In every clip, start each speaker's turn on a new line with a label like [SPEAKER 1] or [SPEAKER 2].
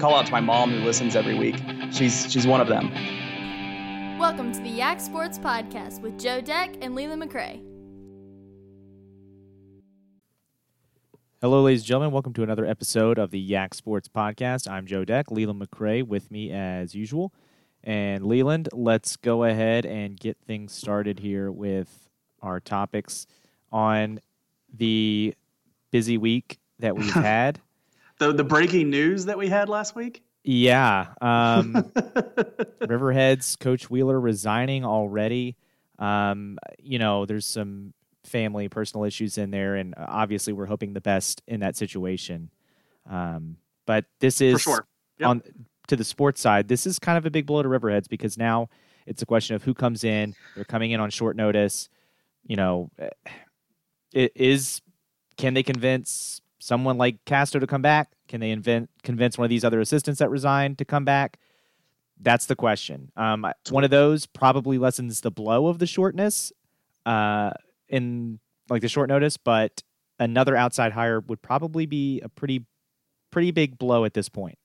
[SPEAKER 1] call out to my mom who listens every week. She's she's one of them.
[SPEAKER 2] Welcome to the Yak Sports Podcast with Joe Deck and Leland McRae.
[SPEAKER 3] Hello, ladies and gentlemen. Welcome to another episode of the Yak Sports Podcast. I'm Joe Deck, Leland McRae with me as usual. And Leland, let's go ahead and get things started here with our topics on the busy week that we've had.
[SPEAKER 1] The the breaking news that we had last week.
[SPEAKER 3] Yeah, um, Riverhead's Coach Wheeler resigning already. Um, you know, there's some family, personal issues in there, and obviously we're hoping the best in that situation. Um, but this is
[SPEAKER 1] sure. yep.
[SPEAKER 3] on to the sports side. This is kind of a big blow to Riverheads because now it's a question of who comes in. They're coming in on short notice. You know, it is can they convince someone like Casto to come back? Can they invent convince one of these other assistants that resigned to come back? That's the question. Um, one of those probably lessens the blow of the shortness. Uh, in like the short notice, but another outside hire would probably be a pretty pretty big blow at this point.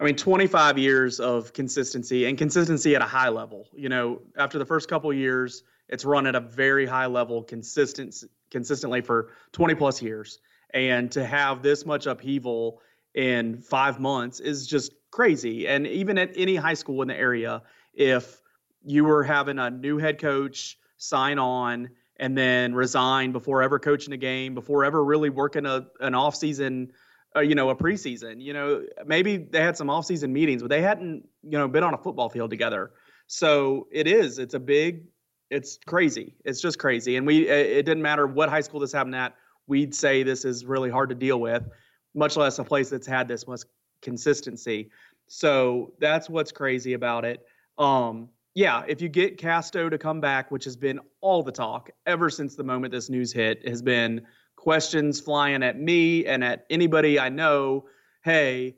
[SPEAKER 1] I mean, 25 years of consistency and consistency at a high level. You know, after the first couple years, it's run at a very high level, consistent consistently for 20 plus years. And to have this much upheaval in five months is just crazy. And even at any high school in the area, if you were having a new head coach sign on and then resign before ever coaching a game, before ever really working a an off season, uh, you know, a preseason. You know, maybe they had some off season meetings, but they hadn't, you know, been on a football field together. So it is. It's a big. It's crazy. It's just crazy. And we. It didn't matter what high school this happened at. We'd say this is really hard to deal with, much less a place that's had this much consistency. So that's what's crazy about it. Um, yeah, if you get Casto to come back, which has been all the talk ever since the moment this news hit, has been questions flying at me and at anybody I know. Hey,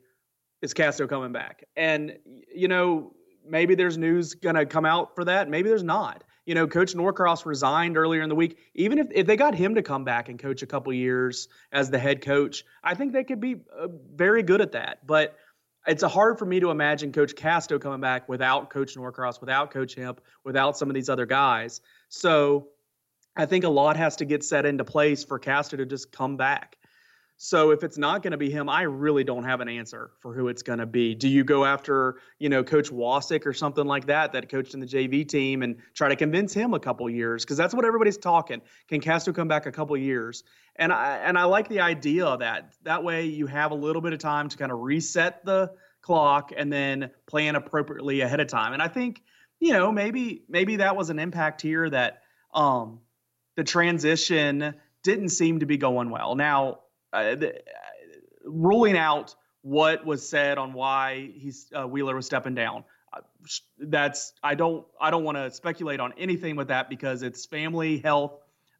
[SPEAKER 1] is Casto coming back? And you know, maybe there's news gonna come out for that. Maybe there's not. You know, Coach Norcross resigned earlier in the week. Even if, if they got him to come back and coach a couple years as the head coach, I think they could be uh, very good at that. But it's hard for me to imagine Coach Casto coming back without Coach Norcross, without Coach Hemp, without some of these other guys. So I think a lot has to get set into place for Casto to just come back. So if it's not going to be him, I really don't have an answer for who it's going to be. Do you go after, you know, Coach Wasick or something like that that coached in the JV team and try to convince him a couple years? Because that's what everybody's talking. Can Casto come back a couple years? And I and I like the idea of that. That way you have a little bit of time to kind of reset the clock and then plan appropriately ahead of time. And I think, you know, maybe maybe that was an impact here that um the transition didn't seem to be going well. Now uh, uh, ruling out what was said on why he's uh, Wheeler was stepping down. Uh, that's I don't I don't want to speculate on anything with that because it's family health.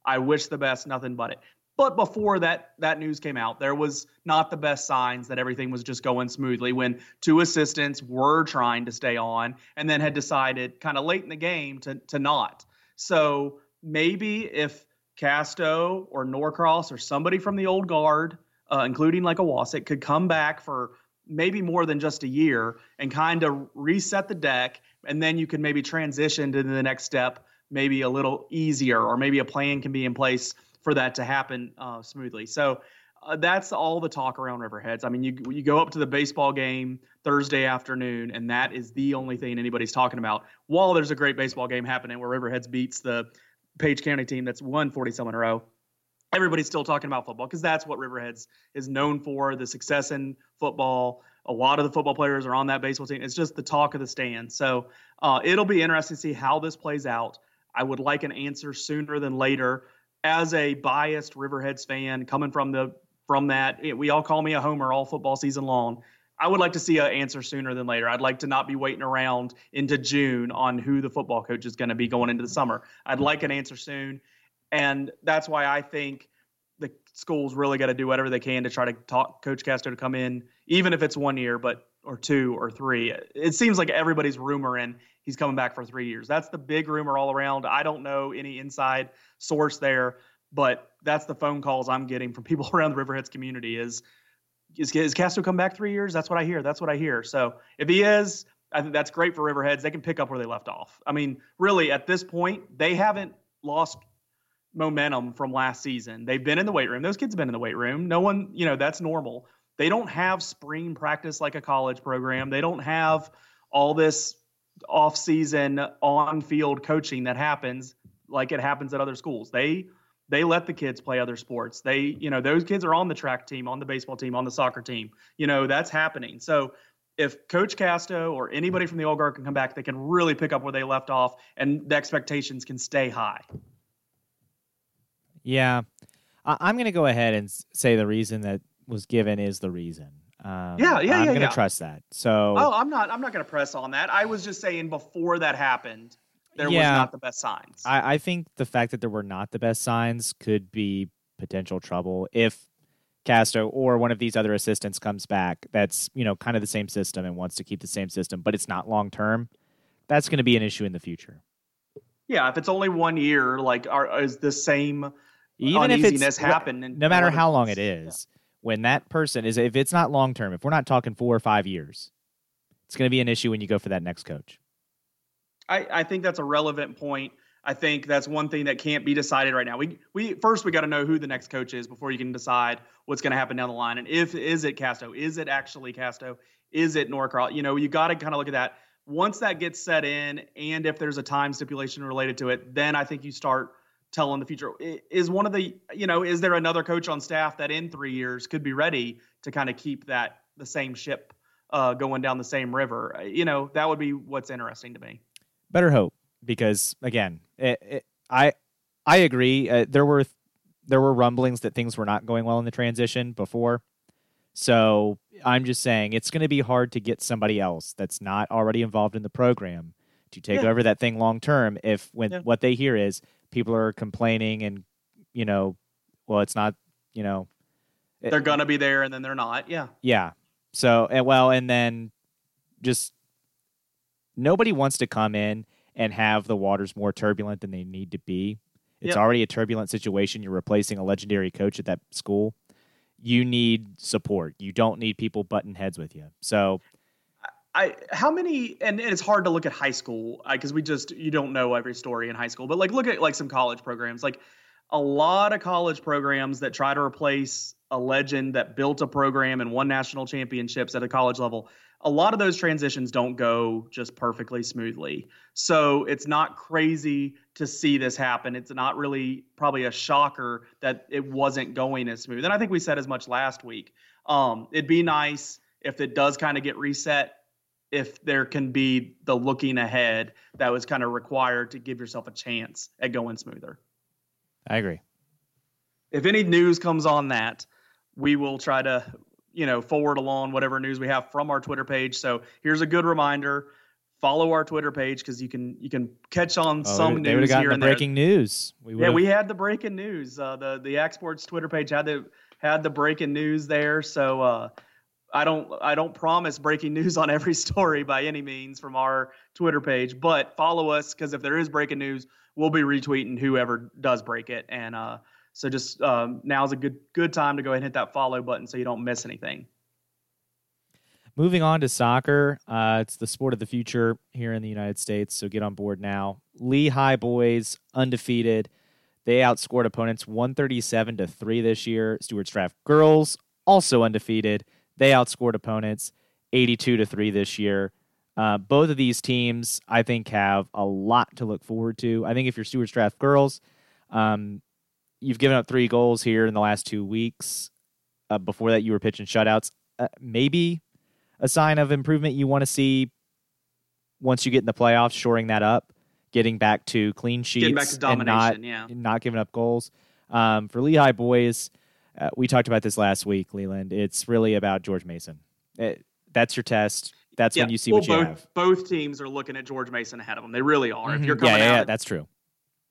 [SPEAKER 1] I wish the best, nothing but it. But before that that news came out, there was not the best signs that everything was just going smoothly when two assistants were trying to stay on and then had decided kind of late in the game to to not. So maybe if Casto or Norcross or somebody from the old guard, uh, including like a Wasick, could come back for maybe more than just a year and kind of reset the deck, and then you could maybe transition to the next step, maybe a little easier, or maybe a plan can be in place for that to happen uh, smoothly. So. Uh, that's all the talk around Riverheads. I mean, you you go up to the baseball game Thursday afternoon, and that is the only thing anybody's talking about. While there's a great baseball game happening where Riverheads beats the Page County team that's won 40 some in a row. Everybody's still talking about football because that's what Riverheads is known for the success in football. A lot of the football players are on that baseball team. It's just the talk of the stand. So uh, it'll be interesting to see how this plays out. I would like an answer sooner than later. As a biased Riverheads fan coming from the from that, it, we all call me a homer all football season long. I would like to see an answer sooner than later. I'd like to not be waiting around into June on who the football coach is going to be going into the summer. I'd like an answer soon. And that's why I think the school's really got to do whatever they can to try to talk Coach Casto to come in, even if it's one year, but or two or three. It seems like everybody's rumoring he's coming back for three years. That's the big rumor all around. I don't know any inside source there, but that's the phone calls I'm getting from people around the Riverheads community is is, is Casto come back three years? That's what I hear. That's what I hear. So if he is, I think that's great for Riverheads. They can pick up where they left off. I mean, really, at this point, they haven't lost momentum from last season. They've been in the weight room. Those kids have been in the weight room. No one, you know, that's normal. They don't have spring practice like a college program. They don't have all this off-season on-field coaching that happens like it happens at other schools. They they let the kids play other sports. They, you know, those kids are on the track team, on the baseball team, on the soccer team. You know, that's happening. So if Coach Casto or anybody from the old guard can come back, they can really pick up where they left off, and the expectations can stay high.
[SPEAKER 3] Yeah, I'm going to go ahead and say the reason that was given is the reason. Um,
[SPEAKER 1] yeah, yeah,
[SPEAKER 3] I'm
[SPEAKER 1] yeah,
[SPEAKER 3] going to
[SPEAKER 1] yeah.
[SPEAKER 3] trust that. So,
[SPEAKER 1] oh, I'm not. I'm not going to press on that. I was just saying before that happened, there
[SPEAKER 3] Yeah.
[SPEAKER 1] was not the best signs.
[SPEAKER 3] I, I think the fact that there were not the best signs could be potential trouble if Casto or one of these other assistants comes back. That's you know kind of the same system and wants to keep the same system, but it's not long term. That's going to be an issue in the future.
[SPEAKER 1] yeah, if it's only one year, like, are, is the same
[SPEAKER 3] Even if
[SPEAKER 1] uneasiness
[SPEAKER 3] it's
[SPEAKER 1] happen?
[SPEAKER 3] no matter how long it is, when that person is, if it's not long term, if we're not talking four or five years, it's going to be an issue when you go for that next coach.
[SPEAKER 1] I, I think that's a relevant point. I think that's one thing that can't be decided right now. We we first we got to know who the next coach is before you can decide what's going to happen down the line. And if is it Casto? Is it actually Casto? Is it Norcross? You know, you got to kind of look at that. Once that gets set in, and if there's a time stipulation related to it, then I think you start telling the future. Is one of the you know is there another coach on staff that in three years could be ready to kind of keep that the same ship uh, going down the same river? You know, that would be what's interesting to me.
[SPEAKER 3] Better hope because again it, it, i i agree uh, there were there were rumblings that things were not going well in the transition before so i'm just saying it's going to be hard to get somebody else that's not already involved in the program to take
[SPEAKER 1] Yeah.
[SPEAKER 3] over that thing long term if when
[SPEAKER 1] Yeah.
[SPEAKER 3] what they hear is people are complaining and you know well it's not you know it-
[SPEAKER 1] they're gonna be there and then they're not. Yeah.
[SPEAKER 3] yeah. So, and well, and then just nobody wants to come in and have the waters more turbulent than they need to be. It's
[SPEAKER 1] Yep.
[SPEAKER 3] already a turbulent situation. You're replacing a legendary coach at that school. You need support. You don't need people butting heads with you. So,
[SPEAKER 1] I how many and, and it's hard to look at high school because we just you don't know every story in high school. But like look at like some college programs. Like a lot of college programs that try to replace a legend that built a program and won national championships at a college level. A lot of those transitions don't go just perfectly smoothly. So it's not crazy to see this happen. It's not really probably a shocker that it wasn't going as smooth. And I think we said as much last week. Um, it'd be nice if it does kind of get reset if there can be the looking ahead that was kind of required to give yourself a chance at going smoother.
[SPEAKER 3] I agree.
[SPEAKER 1] If any news comes on that, we will try to, you know, forward along whatever news we have from our Twitter page. So here's a good reminder: follow our Twitter page because you can you can catch on
[SPEAKER 3] Oh,
[SPEAKER 1] some
[SPEAKER 3] they
[SPEAKER 1] news
[SPEAKER 3] gotten
[SPEAKER 1] here
[SPEAKER 3] the
[SPEAKER 1] and there.
[SPEAKER 3] breaking news. We
[SPEAKER 1] Yeah, we had the breaking news. Uh, the the Yak Sports Twitter page had the had the breaking news there. So uh, I don't I don't promise breaking news on every story by any means from our Twitter page, but follow us because if there is breaking news, we'll be retweeting whoever does break it. And uh, so just um, is a good good time to go ahead and hit that follow button so you don't miss anything.
[SPEAKER 3] Moving on to soccer, uh, it's the sport of the future here in the United States. So get on board now. Lee High boys undefeated. They outscored opponents 137 to three this year. Stuarts Draft girls also undefeated. They outscored opponents 82 to three this year. Uh, both of these teams, I think, have a lot to look forward to. I think if you're Stuarts Draft girls, um, you've given up three goals here in the last two weeks. Uh, before that, you were pitching shutouts. Uh, maybe a sign of improvement you want to see once you get in the playoffs, shoring that up, getting back to clean sheets,
[SPEAKER 1] Getting back to
[SPEAKER 3] and not
[SPEAKER 1] domination, yeah.
[SPEAKER 3] not giving up goals. Um, for Lee High boys, uh, we talked about this last week, Leland. It's really about George Mason. It, that's your test. That's when you see
[SPEAKER 1] well,
[SPEAKER 3] what you
[SPEAKER 1] both,
[SPEAKER 3] have.
[SPEAKER 1] Both teams are looking at George Mason ahead of them. They really are. If
[SPEAKER 3] Mhm.
[SPEAKER 1] you're coming
[SPEAKER 3] yeah,
[SPEAKER 1] out
[SPEAKER 3] yeah,
[SPEAKER 1] at
[SPEAKER 3] that's true.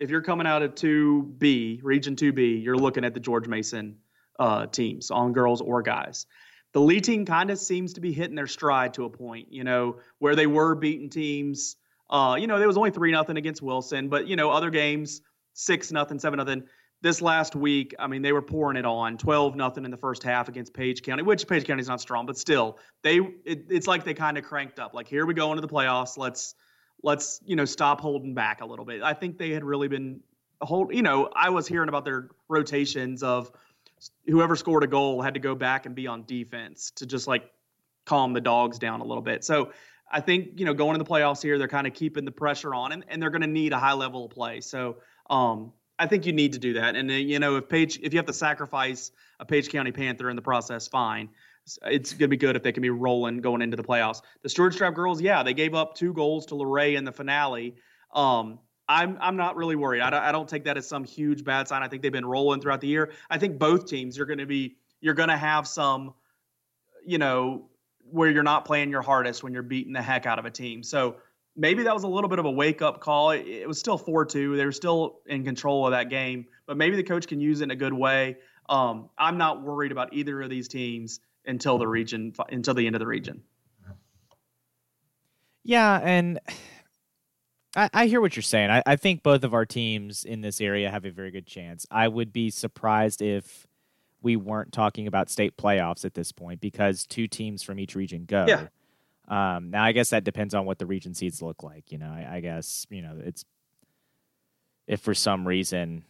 [SPEAKER 1] If you're coming out of 2B, Region 2B, you're looking at the George Mason uh, teams on girls or guys. The Lee team kind of seems to be hitting their stride to a point, you know, where they were beating teams. Uh, you know, there was only three nothing against Wilson, but you know, other games six nothing, seven nothing. this last week, I mean, they were pouring it on 12 nothing in the first half against Page County, which Page County's not strong, but still, they it, it's like they kind of cranked up. Like, here we go into the playoffs. Let's let's you know stop holding back a little bit. I think they had really been hold. You know, I was hearing about their rotations of whoever scored a goal had to go back and be on defense to just like calm the dogs down a little bit. So I think you know going to the playoffs here, they're kind of keeping the pressure on, and, and they're going to need a high level of play. So um, I think you need to do that. And uh, you know, if Page, if you have to sacrifice a Page County Panther in the process, fine. It's going to be good if they can be rolling going into the playoffs. The Stuarts Draft girls, yeah, they gave up two goals to Luray in the finale. Um, I'm I'm not really worried. I don't, I don't take that as some huge bad sign. I think they've been rolling throughout the year. I think both teams are going to be you're going to have some, you know, where you're not playing your hardest when you're beating the heck out of a team. So maybe that was a little bit of a wake up call. It, it was still 4 2. They were still in control of that game, but maybe the coach can use it in a good way. Um, I'm not worried about either of these teams until the region, until the end of the region.
[SPEAKER 3] Yeah. And I, I hear what you're saying. I, I think both of our teams in this area have a very good chance. I would be surprised if we weren't talking about state playoffs at this point because two teams from each region go.
[SPEAKER 1] Yeah.
[SPEAKER 3] Um, now, I guess that depends on what the region seeds look like. You know, I, I guess you know it's if for some reason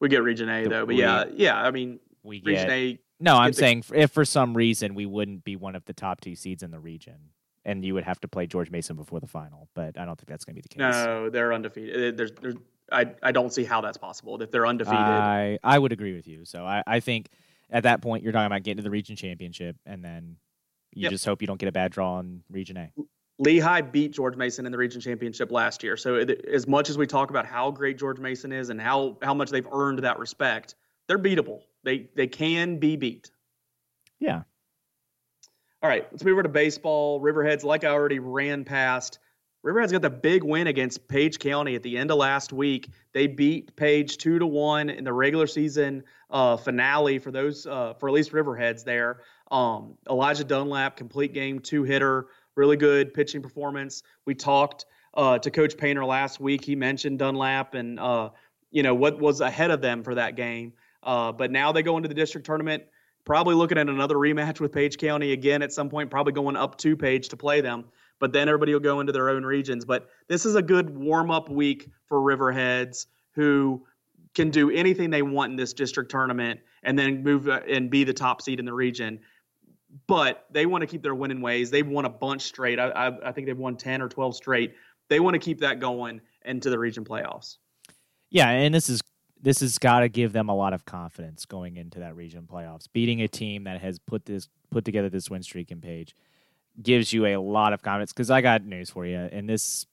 [SPEAKER 1] we get Region A though, but we, yeah, yeah. I mean,
[SPEAKER 3] we
[SPEAKER 1] Region
[SPEAKER 3] get,
[SPEAKER 1] A.
[SPEAKER 3] No, I'm saying if for some reason we wouldn't be one of the top two seeds in the region, and you would have to play George Mason before the final. But I don't think that's going to be the case.
[SPEAKER 1] No, they're undefeated. There's, there's, I, I don't see how that's possible if they're undefeated.
[SPEAKER 3] I, I would agree with you. So I, I think at that point you're talking about getting to the region championship, and then you yep. just hope you don't get a bad draw in Region A.
[SPEAKER 1] Lee High beat George Mason in the region championship last year. So as much as we talk about how great George Mason is and how how much they've earned that respect, they're beatable. They they can be beat.
[SPEAKER 3] Yeah.
[SPEAKER 1] All right, let's move over to baseball. Riverheads, like I already ran past, Riverheads got the big win against Page County at the end of last week. They beat Page two to one in the regular season uh, finale for those uh, for at least Riverheads there. Um, Elijah Dunlap, complete game, two hitter, really good pitching performance. We talked uh, to Coach Painter last week. He mentioned Dunlap and uh, you know what was ahead of them for that game. Uh, but now they go into the district tournament, probably looking at another rematch with Page County again at some point, probably going up to Page to play them. But then everybody will go into their own regions. But this is a good warm up week for Riverheads who can do anything they want in this district tournament and then move uh, and be the top seed in the region but they want to keep their winning ways. They've won a bunch straight. I, I, I think they've won 10 or 12 straight. They want to keep that going into the region playoffs.
[SPEAKER 3] Yeah, and this is this has got to give them a lot of confidence going into that region playoffs. Beating a team that has put this put together this win streak in Page gives you a lot of confidence. Because I got news for you, and this,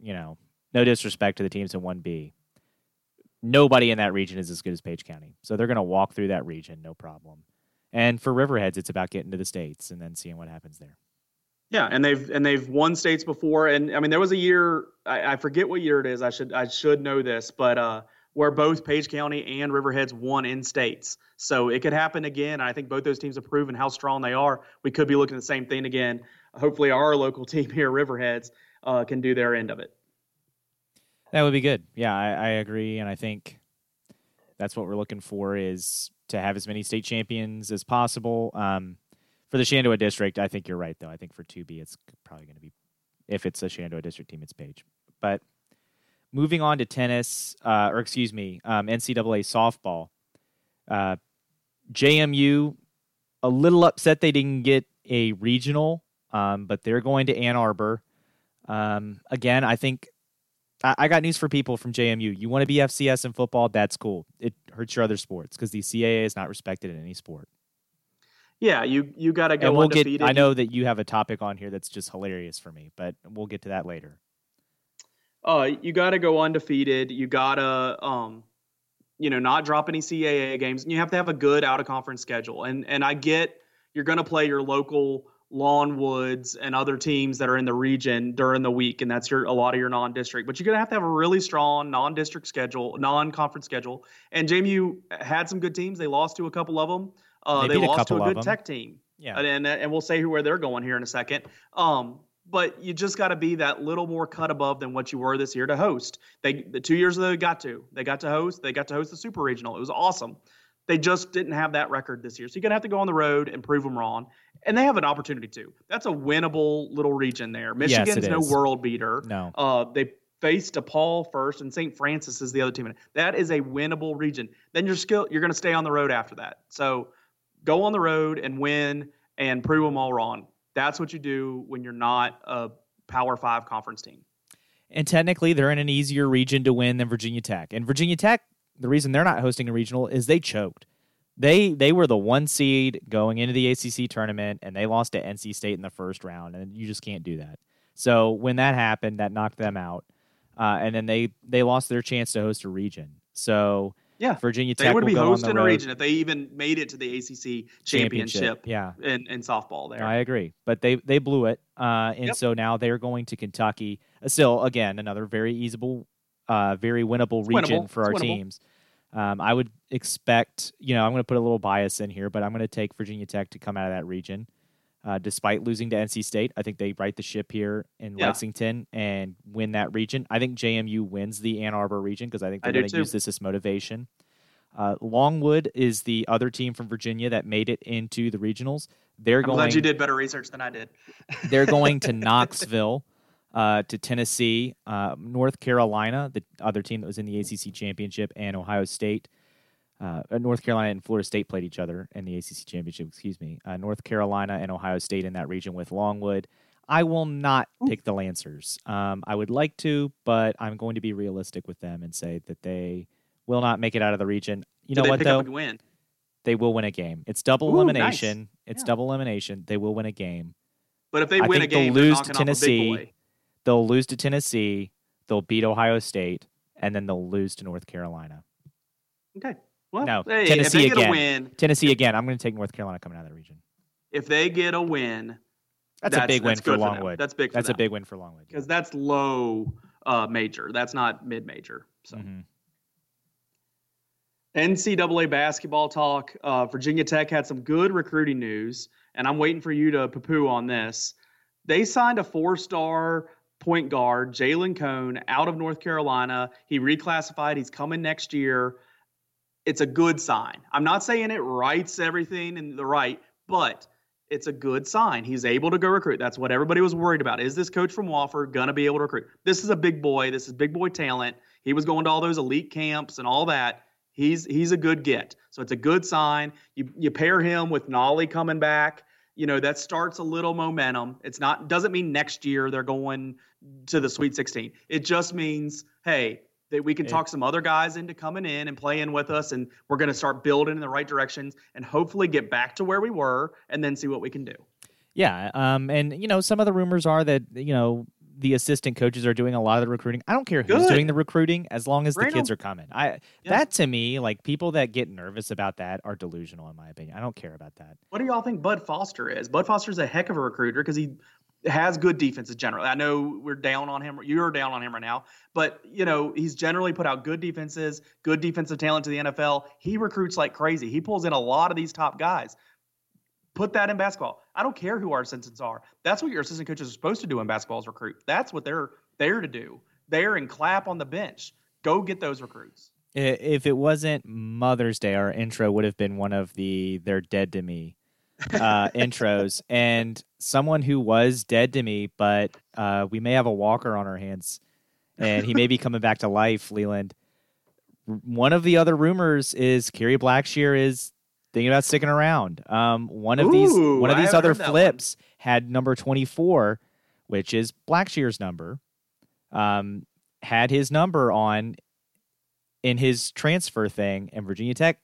[SPEAKER 3] you know, no disrespect to the teams in one B, nobody in that region is as good as Page County, so they're going to walk through that region no problem. And for Riverheads, it's about getting to the states and then seeing what happens there.
[SPEAKER 1] Yeah, and they've and they've won states before, and I mean there was a year I, I forget what year it is. I should I should know this, but uh, where both Page County and Riverheads won in states, so it could happen again. I think both those teams have proven how strong they are. We could be looking at the same thing again. Hopefully, our local team here, Riverheads, uh, can do their end of it.
[SPEAKER 3] That would be good. Yeah, I, I agree, and I think that's what we're looking for is to have as many state champions as possible. Um, for the Shenandoah district, I think you're right, though. I think for 2B, it's probably going to be, if it's a Shenandoah district team, it's Page. But moving on to tennis, uh, or excuse me, um, NCAA softball. Uh, JMU, a little upset they didn't get a regional, um, but they're going to Ann Arbor. Um, again, I think I, I got news for people from JMU. You want to be FCS in football? That's cool. It hurts your other sports because the CAA is not respected in any sport.
[SPEAKER 1] Yeah, you you got to go
[SPEAKER 3] and we'll
[SPEAKER 1] undefeated.
[SPEAKER 3] Get, I know that you have a topic on here that's just hilarious for me, but we'll get to that later.
[SPEAKER 1] Uh, you got to go undefeated. You got to um, you know, not drop any CAA games, and you have to have a good out of conference schedule. And and I get you're going to play your local Longwoods and other teams that are in the region during the week, and that's your a lot of your non-district. But you're gonna have to have a really strong non-district schedule, non-conference schedule. And JMU had some good teams. They lost to a couple of them. Uh, they, they lost to a good Tech team.
[SPEAKER 3] Yeah,
[SPEAKER 1] and and we'll say where they're going here in a second. Um, but you just got to be that little more cut above than what you were this year to host. They the two years they got to, they got to host, they got to host the super regional. It was awesome. They just didn't have that record this year, so you're gonna have to go on the road and prove them wrong. And they have an opportunity to. That's a winnable little region there. Michigan's
[SPEAKER 3] yes,
[SPEAKER 1] no world beater.
[SPEAKER 3] No.
[SPEAKER 1] Uh, they faced DePaul first, and St. Francis is the other team. That is a winnable region. Then you're still you're going to stay on the road after that. So go on the road and win and prove them all wrong. That's what you do when you're not a Power Five conference team.
[SPEAKER 3] And technically, they're in an easier region to win than Virginia Tech. And Virginia Tech, the reason they're not hosting a regional is they choked. They they were the one seed going into the ACC tournament, and they lost to NC State in the first round, and you just can't do that. So when that happened, that knocked them out, uh, and then they they lost their chance to host a region. So
[SPEAKER 1] yeah,
[SPEAKER 3] Virginia Tech
[SPEAKER 1] they would be hosting a region if they even made it to the ACC championship,
[SPEAKER 3] Yeah,
[SPEAKER 1] in, in softball. There,
[SPEAKER 3] I agree, but they they blew it, uh, and
[SPEAKER 1] Yep.
[SPEAKER 3] so now they're going to Kentucky. Uh, Still, again, another very easable, uh, very winnable
[SPEAKER 1] It's
[SPEAKER 3] region
[SPEAKER 1] winnable.
[SPEAKER 3] for
[SPEAKER 1] It's
[SPEAKER 3] our
[SPEAKER 1] winnable.
[SPEAKER 3] teams. Um, I would expect, you know, I'm going to put a little bias in here, but I'm going to take Virginia Tech to come out of that region, uh, despite losing to NC State. I think they right the ship here in
[SPEAKER 1] Yeah.
[SPEAKER 3] Lexington and win that region. I think JMU wins the Ann Arbor region because I think they're going to use this as motivation. Uh, Longwood is the other team from Virginia that made it into the regionals. They're
[SPEAKER 1] I'm
[SPEAKER 3] going.
[SPEAKER 1] glad you did better research than I did.
[SPEAKER 3] They're going to Knoxville, uh, to Tennessee, uh, North Carolina, the other team that was in the ACC championship, and Ohio State. Uh, uh, North Carolina and Florida State played each other in the ACC championship. Excuse me. Uh, North Carolina and Ohio State in that region with Longwood. I will not pick the Lancers. Um, I would like to, but I'm going to be realistic with them and say that they will not make it out of the region. You
[SPEAKER 1] Did
[SPEAKER 3] know
[SPEAKER 1] they
[SPEAKER 3] what
[SPEAKER 1] pick
[SPEAKER 3] though?
[SPEAKER 1] up and win?
[SPEAKER 3] They will win a game. It's double
[SPEAKER 1] Ooh, nice.
[SPEAKER 3] elimination. It's
[SPEAKER 1] Yeah.
[SPEAKER 3] double elimination. They will win a game.
[SPEAKER 1] But if they
[SPEAKER 3] I
[SPEAKER 1] win a
[SPEAKER 3] think they'll
[SPEAKER 1] game, they're
[SPEAKER 3] lose to
[SPEAKER 1] knocking off a big
[SPEAKER 3] Tennessee. They'll lose to Tennessee. They'll beat Ohio State, and then they'll lose to North Carolina.
[SPEAKER 1] Okay. Well,
[SPEAKER 3] No,
[SPEAKER 1] hey,
[SPEAKER 3] Tennessee again.
[SPEAKER 1] win,
[SPEAKER 3] Tennessee again. I'm going to take North Carolina coming out of that region.
[SPEAKER 1] if they get a win,
[SPEAKER 3] That's, a big win
[SPEAKER 1] that's
[SPEAKER 3] for
[SPEAKER 1] good them.
[SPEAKER 3] Longwood.
[SPEAKER 1] That's big. For
[SPEAKER 3] That's a big win for Longwood.
[SPEAKER 1] because that's low uh, major. That's not mid major. So
[SPEAKER 3] Mhm.
[SPEAKER 1] NCAA basketball talk. Uh, Virginia Tech had some good recruiting news, and I'm waiting for you to poo poo on this. They signed a four star point guard, Jalen Cone, out of North Carolina. He reclassified. He's coming next year. It's a good sign. I'm not saying it writes everything in the right, but it's a good sign. He's able to go recruit. That's what everybody was worried about. Is this coach from Wofford going to be able to recruit? This is a big boy. This is big boy talent. He was going to all those elite camps and all that. He's he's a good get. So it's a good sign. You you pair him with Nolley coming back. You know that starts a little momentum. It's not doesn't mean next year they're going to the Sweet 16. It just means hey that we can talk some other guys into coming in and playing with us, and we're going to start building in the right directions and hopefully get back to where we were, and then see what we can do.
[SPEAKER 3] Yeah, um, and you know some of the rumors are that you know the assistant coaches are doing a lot of the recruiting. I don't care who's
[SPEAKER 1] Good.
[SPEAKER 3] doing the recruiting as long as the kids are coming. I
[SPEAKER 1] Yeah.
[SPEAKER 3] that to me, like people that get nervous about that are delusional in my opinion. I don't care about that.
[SPEAKER 1] What do y'all think Bud Foster is? Bud Foster's a heck of a recruiter because he has good defenses generally. I know we're down on him. You're down on him right now, but you know he's generally put out good defenses, good defensive talent to the NFL. He recruits like crazy. He pulls in a lot of these top guys. Put that in basketball. I don't care who our assistants are. That's what your assistant coaches are supposed to do in basketball is recruit. That's what they're there to do. There and clap on the bench. Go get those recruits.
[SPEAKER 3] If it wasn't Mother's Day, our intro would have been one of the "They're Dead to Me" uh, intros, and someone who was dead to me, but uh, we may have a walker on our hands, and he may be coming back to life. Leland. One of the other rumors is Kerry Blackshear is thinking about sticking around. Um, one of these, one of these other
[SPEAKER 1] that one.
[SPEAKER 3] flips had number twenty-four, which is Blackshear's number. Um, had his number on in his transfer thing, and Virginia Tech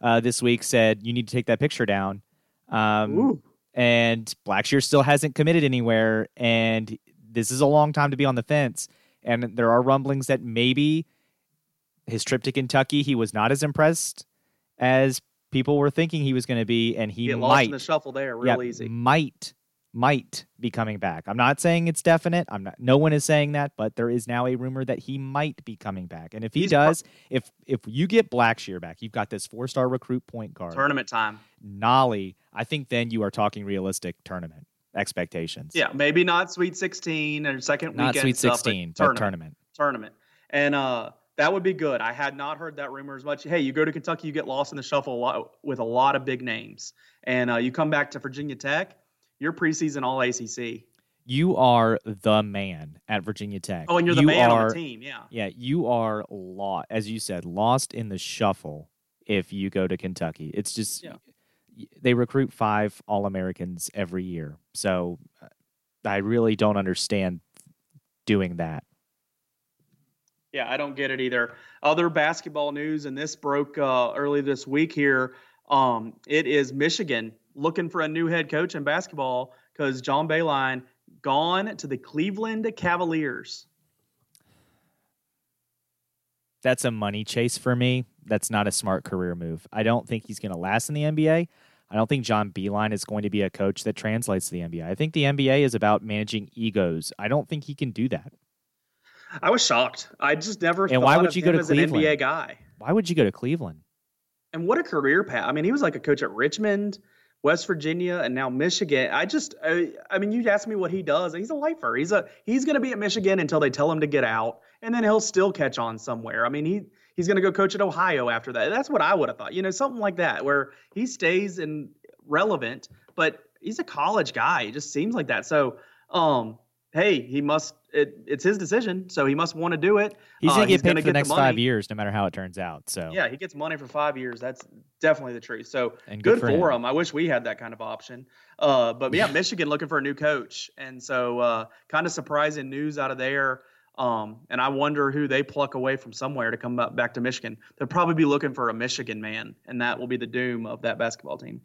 [SPEAKER 3] uh, this week said you need to take that picture down. Um,
[SPEAKER 1] Ooh.
[SPEAKER 3] and Blackshear still hasn't committed anywhere, and this is a long time to be on the fence. And there are rumblings that maybe his trip to Kentucky, he was not as impressed as people were thinking he was going to be, and he
[SPEAKER 1] Get lost in the shuffle there
[SPEAKER 3] yeah,
[SPEAKER 1] easy.
[SPEAKER 3] Might might be coming back. I'm not saying it's definite. I'm not. No one is saying that, but there is now a rumor that he might be coming back. And if he
[SPEAKER 1] He's
[SPEAKER 3] does, if if you get Blackshear back, you've got this four star recruit point guard,
[SPEAKER 1] Tournament time.
[SPEAKER 3] Nolley. I think then you are talking realistic tournament. expectations.
[SPEAKER 1] Yeah, maybe not Sweet 16 or second
[SPEAKER 3] not
[SPEAKER 1] weekend
[SPEAKER 3] Sweet
[SPEAKER 1] stuff,
[SPEAKER 3] 16, but
[SPEAKER 1] tournament,
[SPEAKER 3] tournament.
[SPEAKER 1] tournament, and uh, that would be good. I had not heard that rumor as much. Hey, you go to Kentucky, you get lost in the shuffle a lot with a lot of big names, and uh, you come back to Virginia Tech, you're preseason All ACC.
[SPEAKER 3] You are the man at Virginia Tech.
[SPEAKER 1] Oh, and you're the
[SPEAKER 3] you
[SPEAKER 1] man
[SPEAKER 3] are,
[SPEAKER 1] on the team. Yeah.
[SPEAKER 3] Yeah, you are lost, as you said, lost in the shuffle if you go to Kentucky. It's just
[SPEAKER 1] Yeah.
[SPEAKER 3] they recruit five All Americans every year, so uh, I really don't understand doing that.
[SPEAKER 1] Yeah, I don't get it either. Other basketball news, and this broke uh, early this week here. Um, it is Michigan looking for a new head coach in basketball because John Beilein gone to the Cleveland Cavaliers.
[SPEAKER 3] That's a money chase for me. That's not a smart career move. I don't think he's going to last in the NBA. I don't think John Beilein is going to be a coach that translates to the NBA. I think the NBA is about managing egos. I don't think he can do that.
[SPEAKER 1] I was shocked. I just never.
[SPEAKER 3] And why would you go to Cleveland?
[SPEAKER 1] NBA guy?
[SPEAKER 3] Why would you go to Cleveland?
[SPEAKER 1] And what a career path! I mean, he was like a coach at Richmond, West Virginia, and now Michigan. I just, I, I mean, you asked me what he does. He's a lifer. He's a he's going to be at Michigan until they tell him to get out, and then he'll still catch on somewhere. I mean, he he's going to go coach at Ohio after that. That's what I would have thought. You know, something like that where he stays in relevant, but he's a college guy. It just seems like that. So, um, hey, he must. It, it's his decision, so he must want to do it.
[SPEAKER 3] He's
[SPEAKER 1] Uh,
[SPEAKER 3] going to get paid for the next
[SPEAKER 1] money.
[SPEAKER 3] five years, no matter how it turns out. So
[SPEAKER 1] Yeah, he gets money for five years. That's definitely the truth. So
[SPEAKER 3] And
[SPEAKER 1] good,
[SPEAKER 3] good for him.
[SPEAKER 1] him. I wish we had that kind of option. Uh, but yeah, Michigan looking for a new coach, and so uh, kind of surprising news out of there. Um, and I wonder who they pluck away from somewhere to come back to Michigan. They'll probably be looking for a Michigan man, and that will be the doom of that basketball team.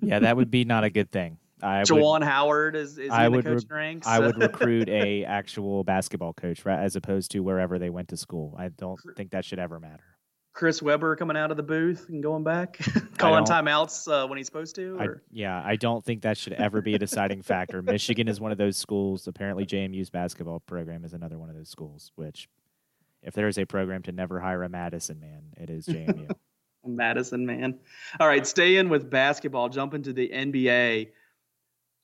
[SPEAKER 3] yeah, that would be not a good thing. I would,
[SPEAKER 1] Howard is, is
[SPEAKER 3] I
[SPEAKER 1] in the
[SPEAKER 3] would re-
[SPEAKER 1] coaching ranks.
[SPEAKER 3] I would recruit a actual basketball coach right, as opposed to wherever they went to school. I don't think that should ever matter.
[SPEAKER 1] Chris Webber coming out of the booth and going back, calling timeouts uh, when he's supposed to.
[SPEAKER 3] I, yeah, I don't think that should ever be a deciding factor. Michigan is one of those schools. Apparently, JMU's basketball program is another one of those schools. Which, if there is a program to never hire a Madison man, it is JMU.
[SPEAKER 1] Madison, man. All right, stay in with basketball, jump into the NBA.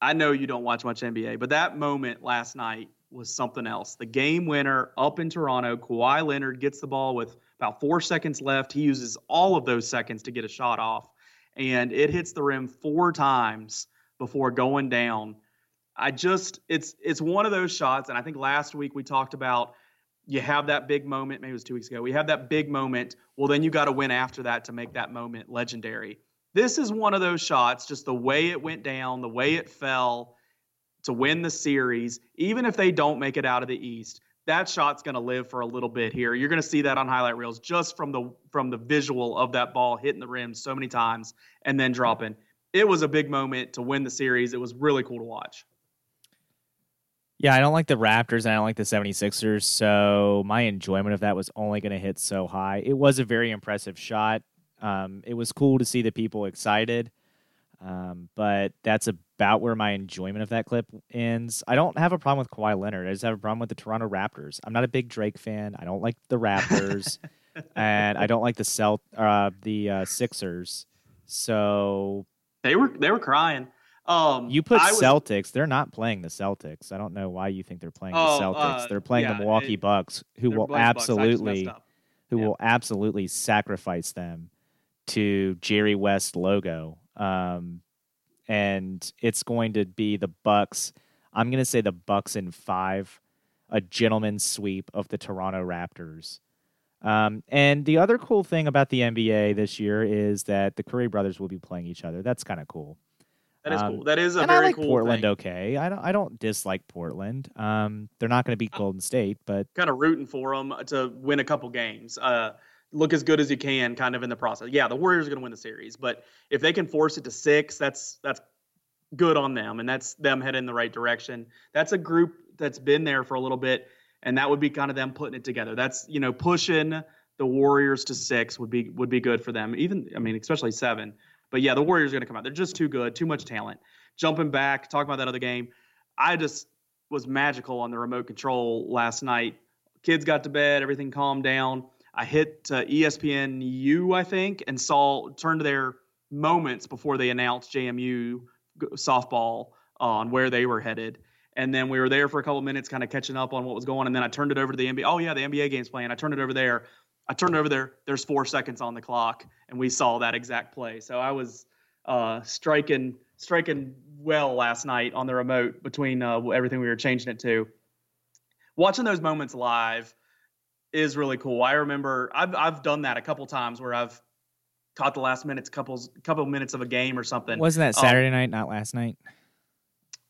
[SPEAKER 1] I know you don't watch much NBA, but that moment last night was something else. The game winner up in Toronto, Kawhi Leonard gets the ball with about four seconds left. He uses all of those seconds to get a shot off, and it hits the rim four times before going down. I just it's it's one of those shots, and I think last week we talked about you have that big moment. Maybe it was two weeks ago. We have that big moment. Well, then you got to win after that to make that moment legendary. This is one of those shots, just the way it went down, the way it fell to win the series. Even if they don't make it out of the East, that shot's going to live for a little bit here. You're going to see that on highlight reels just from the from the visual of that ball hitting the rim so many times and then dropping. It was a big moment to win the series. It was really cool to watch.
[SPEAKER 3] yeah, I don't like the Raptors and I don't like the 76ers. So my enjoyment of that was only going to hit so high. It was a very impressive shot. Um, it was cool to see the people excited. Um, but that's about where my enjoyment of that clip ends. I don't have a problem with Kawhi Leonard. I just have a problem with the Toronto Raptors. I'm not a big Drake fan. I don't like the Raptors, and I don't like the Celt, uh, the uh, Sixers. So
[SPEAKER 1] They were they were crying. Um,
[SPEAKER 3] you put
[SPEAKER 1] I was-
[SPEAKER 3] Celtics. They're not playing the Celtics. I don't know why you think they're playing
[SPEAKER 1] Oh,
[SPEAKER 3] the Celtics.
[SPEAKER 1] uh,
[SPEAKER 3] they're playing
[SPEAKER 1] yeah,
[SPEAKER 3] the Milwaukee
[SPEAKER 1] it-
[SPEAKER 3] Bucks, who will
[SPEAKER 1] Blake Bucks. I just messed
[SPEAKER 3] absolutely, who
[SPEAKER 1] Yeah.
[SPEAKER 3] will absolutely sacrifice them to Jerry West logo. Um, and it's going to be the Bucks. I'm going to say the Bucks in five, a gentleman's sweep of the Toronto Raptors. Um, and the other cool thing about the NBA this year is that the Curry brothers will be playing each other. That's kind of cool.
[SPEAKER 1] That is
[SPEAKER 3] Um,
[SPEAKER 1] cool. That is a
[SPEAKER 3] and
[SPEAKER 1] very
[SPEAKER 3] I like
[SPEAKER 1] cool
[SPEAKER 3] Portland
[SPEAKER 1] thing.
[SPEAKER 3] okay. I don't I don't dislike Portland. Um, they're not going to beat Golden State, but
[SPEAKER 1] Kind of rooting for them to win a couple games. Uh, look as good as you can, kind of in the process. Yeah, the Warriors are going to win the series, but if they can force it to six, that's that's good on them, and that's them heading in the right direction. That's a group that's been there for a little bit, and that would be kind of them putting it together. That's you know pushing the Warriors to six would be would be good for them. Even I mean, especially seven. But yeah, the Warriors are going to come out. They're just too good, too much talent. Jumping back, talking about that other game, I just was magical on the remote control last night. Kids got to bed, everything calmed down. I hit uh, ESPN U, I think, and saw turned to their moments before they announced JMU softball on where they were headed. And then we were there for a couple minutes, kind of catching up on what was going. on. And then I turned it over to the NBA. Oh yeah, the NBA game's playing. I turned it over there. I turned it over there. There's four seconds on the clock, and we saw that exact play. So I was uh, striking striking well last night on the remote between uh, everything we were changing it to. Watching those moments live is really cool. I remember I've I've done that a couple times where I've caught the last minutes, couples couple minutes of a game or something.
[SPEAKER 3] Wasn't that um, Saturday um, night, not last night?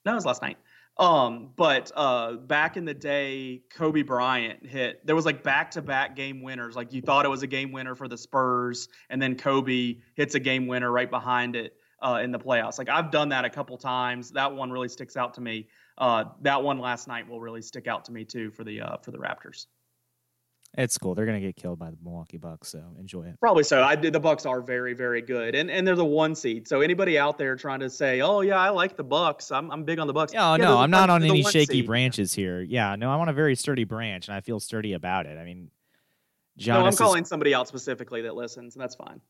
[SPEAKER 1] No, it was last night. Um, but uh, back in the day, Kobe Bryant hit. There was like back-to-back game winners. Like you thought it was a game winner for the Spurs, and then Kobe hits a game winner right behind it uh, in the playoffs. Like I've done that a couple times. That one really sticks out to me. Uh, that one last night will really stick out to me too for the uh, for the Raptors.
[SPEAKER 3] It's cool. They're gonna get killed by the Milwaukee Bucks, so enjoy it.
[SPEAKER 1] Probably so. I the Bucks are very, very good, and and they're the one seed. So anybody out there trying to say, "Oh yeah, I like the Bucks. I'm I'm big on the Bucks."
[SPEAKER 3] Oh yeah, no, I'm not on any shaky seed. branches here. Yeah, no, I'm on a very sturdy branch, and I feel sturdy about it. I mean,
[SPEAKER 1] Giannis no, I'm calling is... somebody out specifically that listens, and that's fine.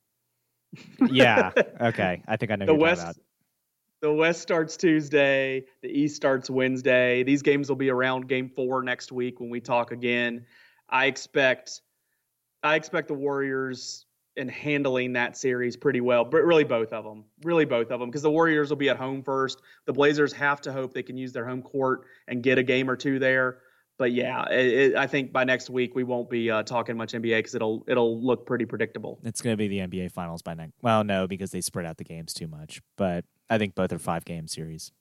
[SPEAKER 3] yeah. Okay. I think I know
[SPEAKER 1] the West. The West starts Tuesday. The East starts Wednesday. These games will be around Game Four next week when we talk again. I expect I expect the Warriors in handling that series pretty well, but really both of them, really both of them, because the Warriors will be at home first. The Blazers have to hope they can use their home court and get a game or two there. But yeah, it, it, I think by next week we won't be uh, talking much NBA because it'll it'll look pretty predictable.
[SPEAKER 3] It's going to be the NBA Finals by next. Well, no, because they spread out the games too much. But I think both are five game series.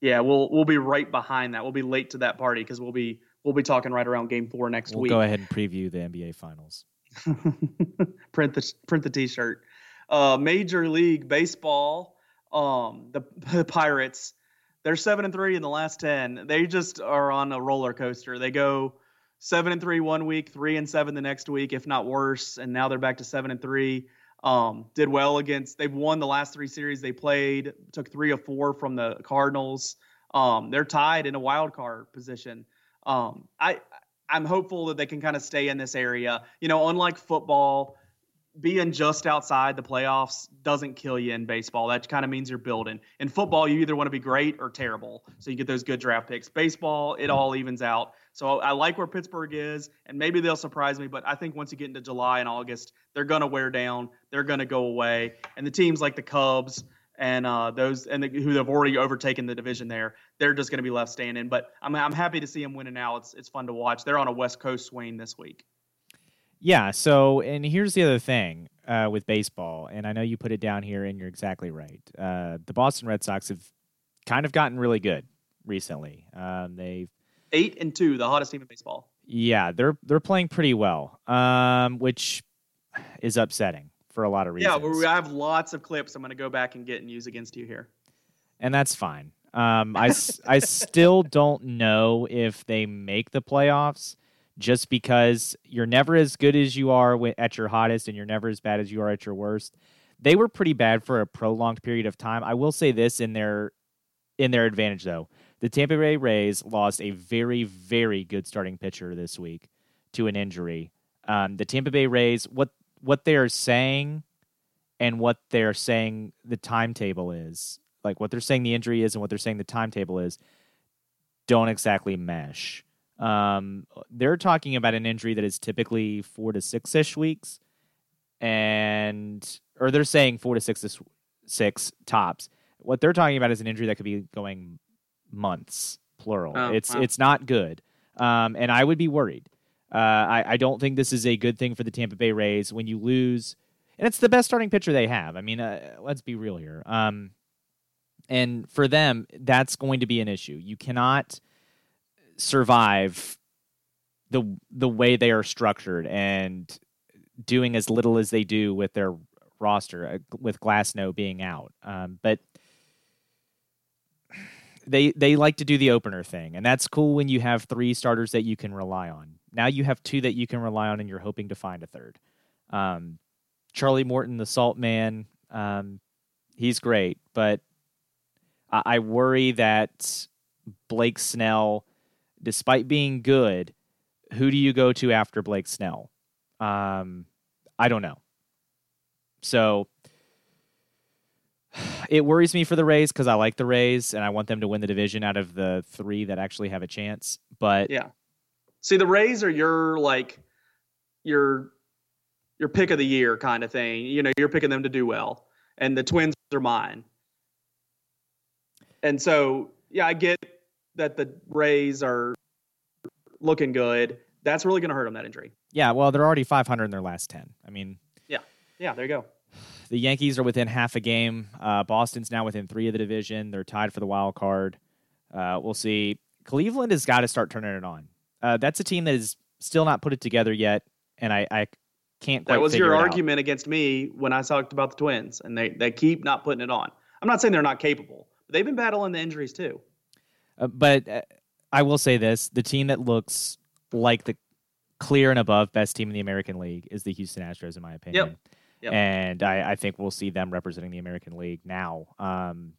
[SPEAKER 1] Yeah, we'll we'll be right behind that. We'll be late to that party because we'll be we'll be talking right around game four next
[SPEAKER 3] we'll
[SPEAKER 1] week.
[SPEAKER 3] Go ahead and preview the NBA Finals.
[SPEAKER 1] print the print the T-shirt. Uh, Major League Baseball. Um, the, the Pirates. They're seven and three in the last ten. They just are on a roller coaster. They go seven and three one week, three and seven the next week, if not worse. And now they're back to seven and three. Um, did well against. They've won the last three series they played. Took three of four from the Cardinals. Um, they're tied in a wild card position. Um, I I'm hopeful that they can kind of stay in this area. You know, unlike football, being just outside the playoffs doesn't kill you in baseball. That kind of means you're building. In football, you either want to be great or terrible, so you get those good draft picks. Baseball, it all evens out. So I like where Pittsburgh is, and maybe they'll surprise me. But I think once you get into July and August, they're to wear down. They're to go away. And the teams like the Cubs, and uh, those and the, who have already overtaken the division there, they're just going to be left standing. But I'm I'm happy to see them winning now. It's it's fun to watch. They're on a West Coast swing this week.
[SPEAKER 3] Yeah. So, and here's the other thing uh, with baseball, and I know you put it down here, and you're exactly right. Uh, the Boston Red Sox have kind of gotten really good recently. Um, they've
[SPEAKER 1] eight and two, the hottest team in baseball.
[SPEAKER 3] Yeah, they're they're playing pretty well, um, which is upsetting for a lot of reasons.
[SPEAKER 1] Yeah, I have lots of clips I'm going to go back and get and use against you here.
[SPEAKER 3] And that's fine. Um, I, I still don't know if they make the playoffs just because you're never as good as you are at your hottest and you're never as bad as you are at your worst. They were pretty bad for a prolonged period of time. I will say this in their in their advantage though. The Tampa Bay Rays lost a very very good starting pitcher this week to an injury. Um, the Tampa Bay Rays what what they're saying and what they're saying the timetable is, like what they're saying the injury is and what they're saying the timetable is, don't exactly mesh. Um, they're talking about an injury that is typically four to six ish weeks, and or they're saying four to six six tops. What they're talking about is an injury that could be going months, plural. Oh, it's wow. it's not good, um, and I would be worried. Uh, I, I don't think this is a good thing for the Tampa Bay Rays when you lose, and it's the best starting pitcher they have. I mean, uh, let's be real here. Um, and for them, that's going to be an issue. You cannot survive the the way they are structured and doing as little as they do with their roster, uh, with Glasnow being out. Um, but they they like to do the opener thing, and that's cool when you have three starters that you can rely on. Now you have two that you can rely on, and you're hoping to find a third. Um, Charlie Morton, the Salt Man, um, he's great, but I, I worry that Blake Snell, despite being good, who do you go to after Blake Snell? Um, I don't know. So it worries me for the Rays because I like the Rays and I want them to win the division out of the three that actually have a chance. But
[SPEAKER 1] yeah, see, the Rays are your like your your pick of the year kind of thing. You know, you're picking them to do well, and the Twins are mine. And so, yeah, I get that the Rays are looking good. That's really going to hurt them that injury.
[SPEAKER 3] Yeah, well, they're already 500 in their last 10. I mean,
[SPEAKER 1] yeah, yeah, there you go.
[SPEAKER 3] The Yankees are within half a game. Uh, Boston's now within three of the division. They're tied for the wild card. Uh, we'll see. Cleveland has got to start turning it on. Uh, that's a team that is still not put it together yet, and I, I can't.
[SPEAKER 1] That was your argument against me when I talked about the Twins, and they they keep not putting it on. I'm not saying they're not capable, but they've been battling the injuries too.
[SPEAKER 3] Uh, but uh, I will say this: the team that looks like the clear and above best team in the American League is the Houston Astros, in my opinion.
[SPEAKER 1] Yep. Yep.
[SPEAKER 3] And I, I, think we'll see them representing the American League now, um,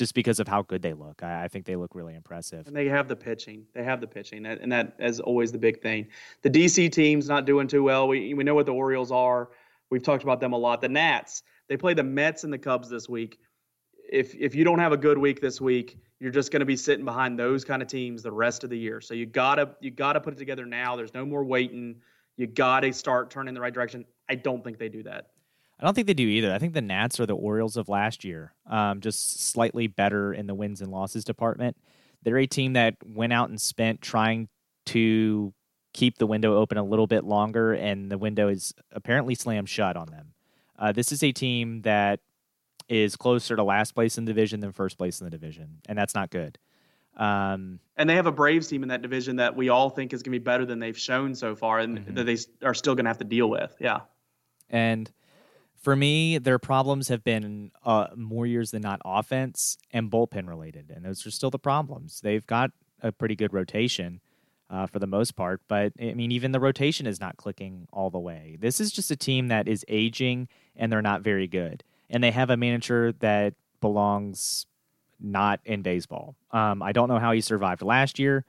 [SPEAKER 3] just because of how good they look. I, I, think they look really impressive.
[SPEAKER 1] And they have the pitching. They have the pitching, and that is always the big thing. The DC team's not doing too well. We we know what the Orioles are. We've talked about them a lot. The Nats. They play the Mets and the Cubs this week. If if you don't have a good week this week, you're just going to be sitting behind those kind of teams the rest of the year. So you gotta you gotta put it together now. There's no more waiting. You gotta start turning the right direction. I don't think they do that.
[SPEAKER 3] I don't think they do either. I think the Nats are the Orioles of last year, um, just slightly better in the wins and losses department. They're a team that went out and spent trying to keep the window open a little bit longer, and the window is apparently slammed shut on them. Uh, this is a team that is closer to last place in the division than first place in the division, and that's not good. Um,
[SPEAKER 1] and they have a Braves team in that division that we all think is going to be better than they've shown so far, and mm-hmm. that they are still going to have to deal with. Yeah.
[SPEAKER 3] And for me, their problems have been uh, more years than not offense and bullpen related, and those are still the problems. They've got a pretty good rotation uh, for the most part, but I mean, even the rotation is not clicking all the way. This is just a team that is aging, and they're not very good and they have a manager that belongs not in baseball. Um, I don't know how he survived last year.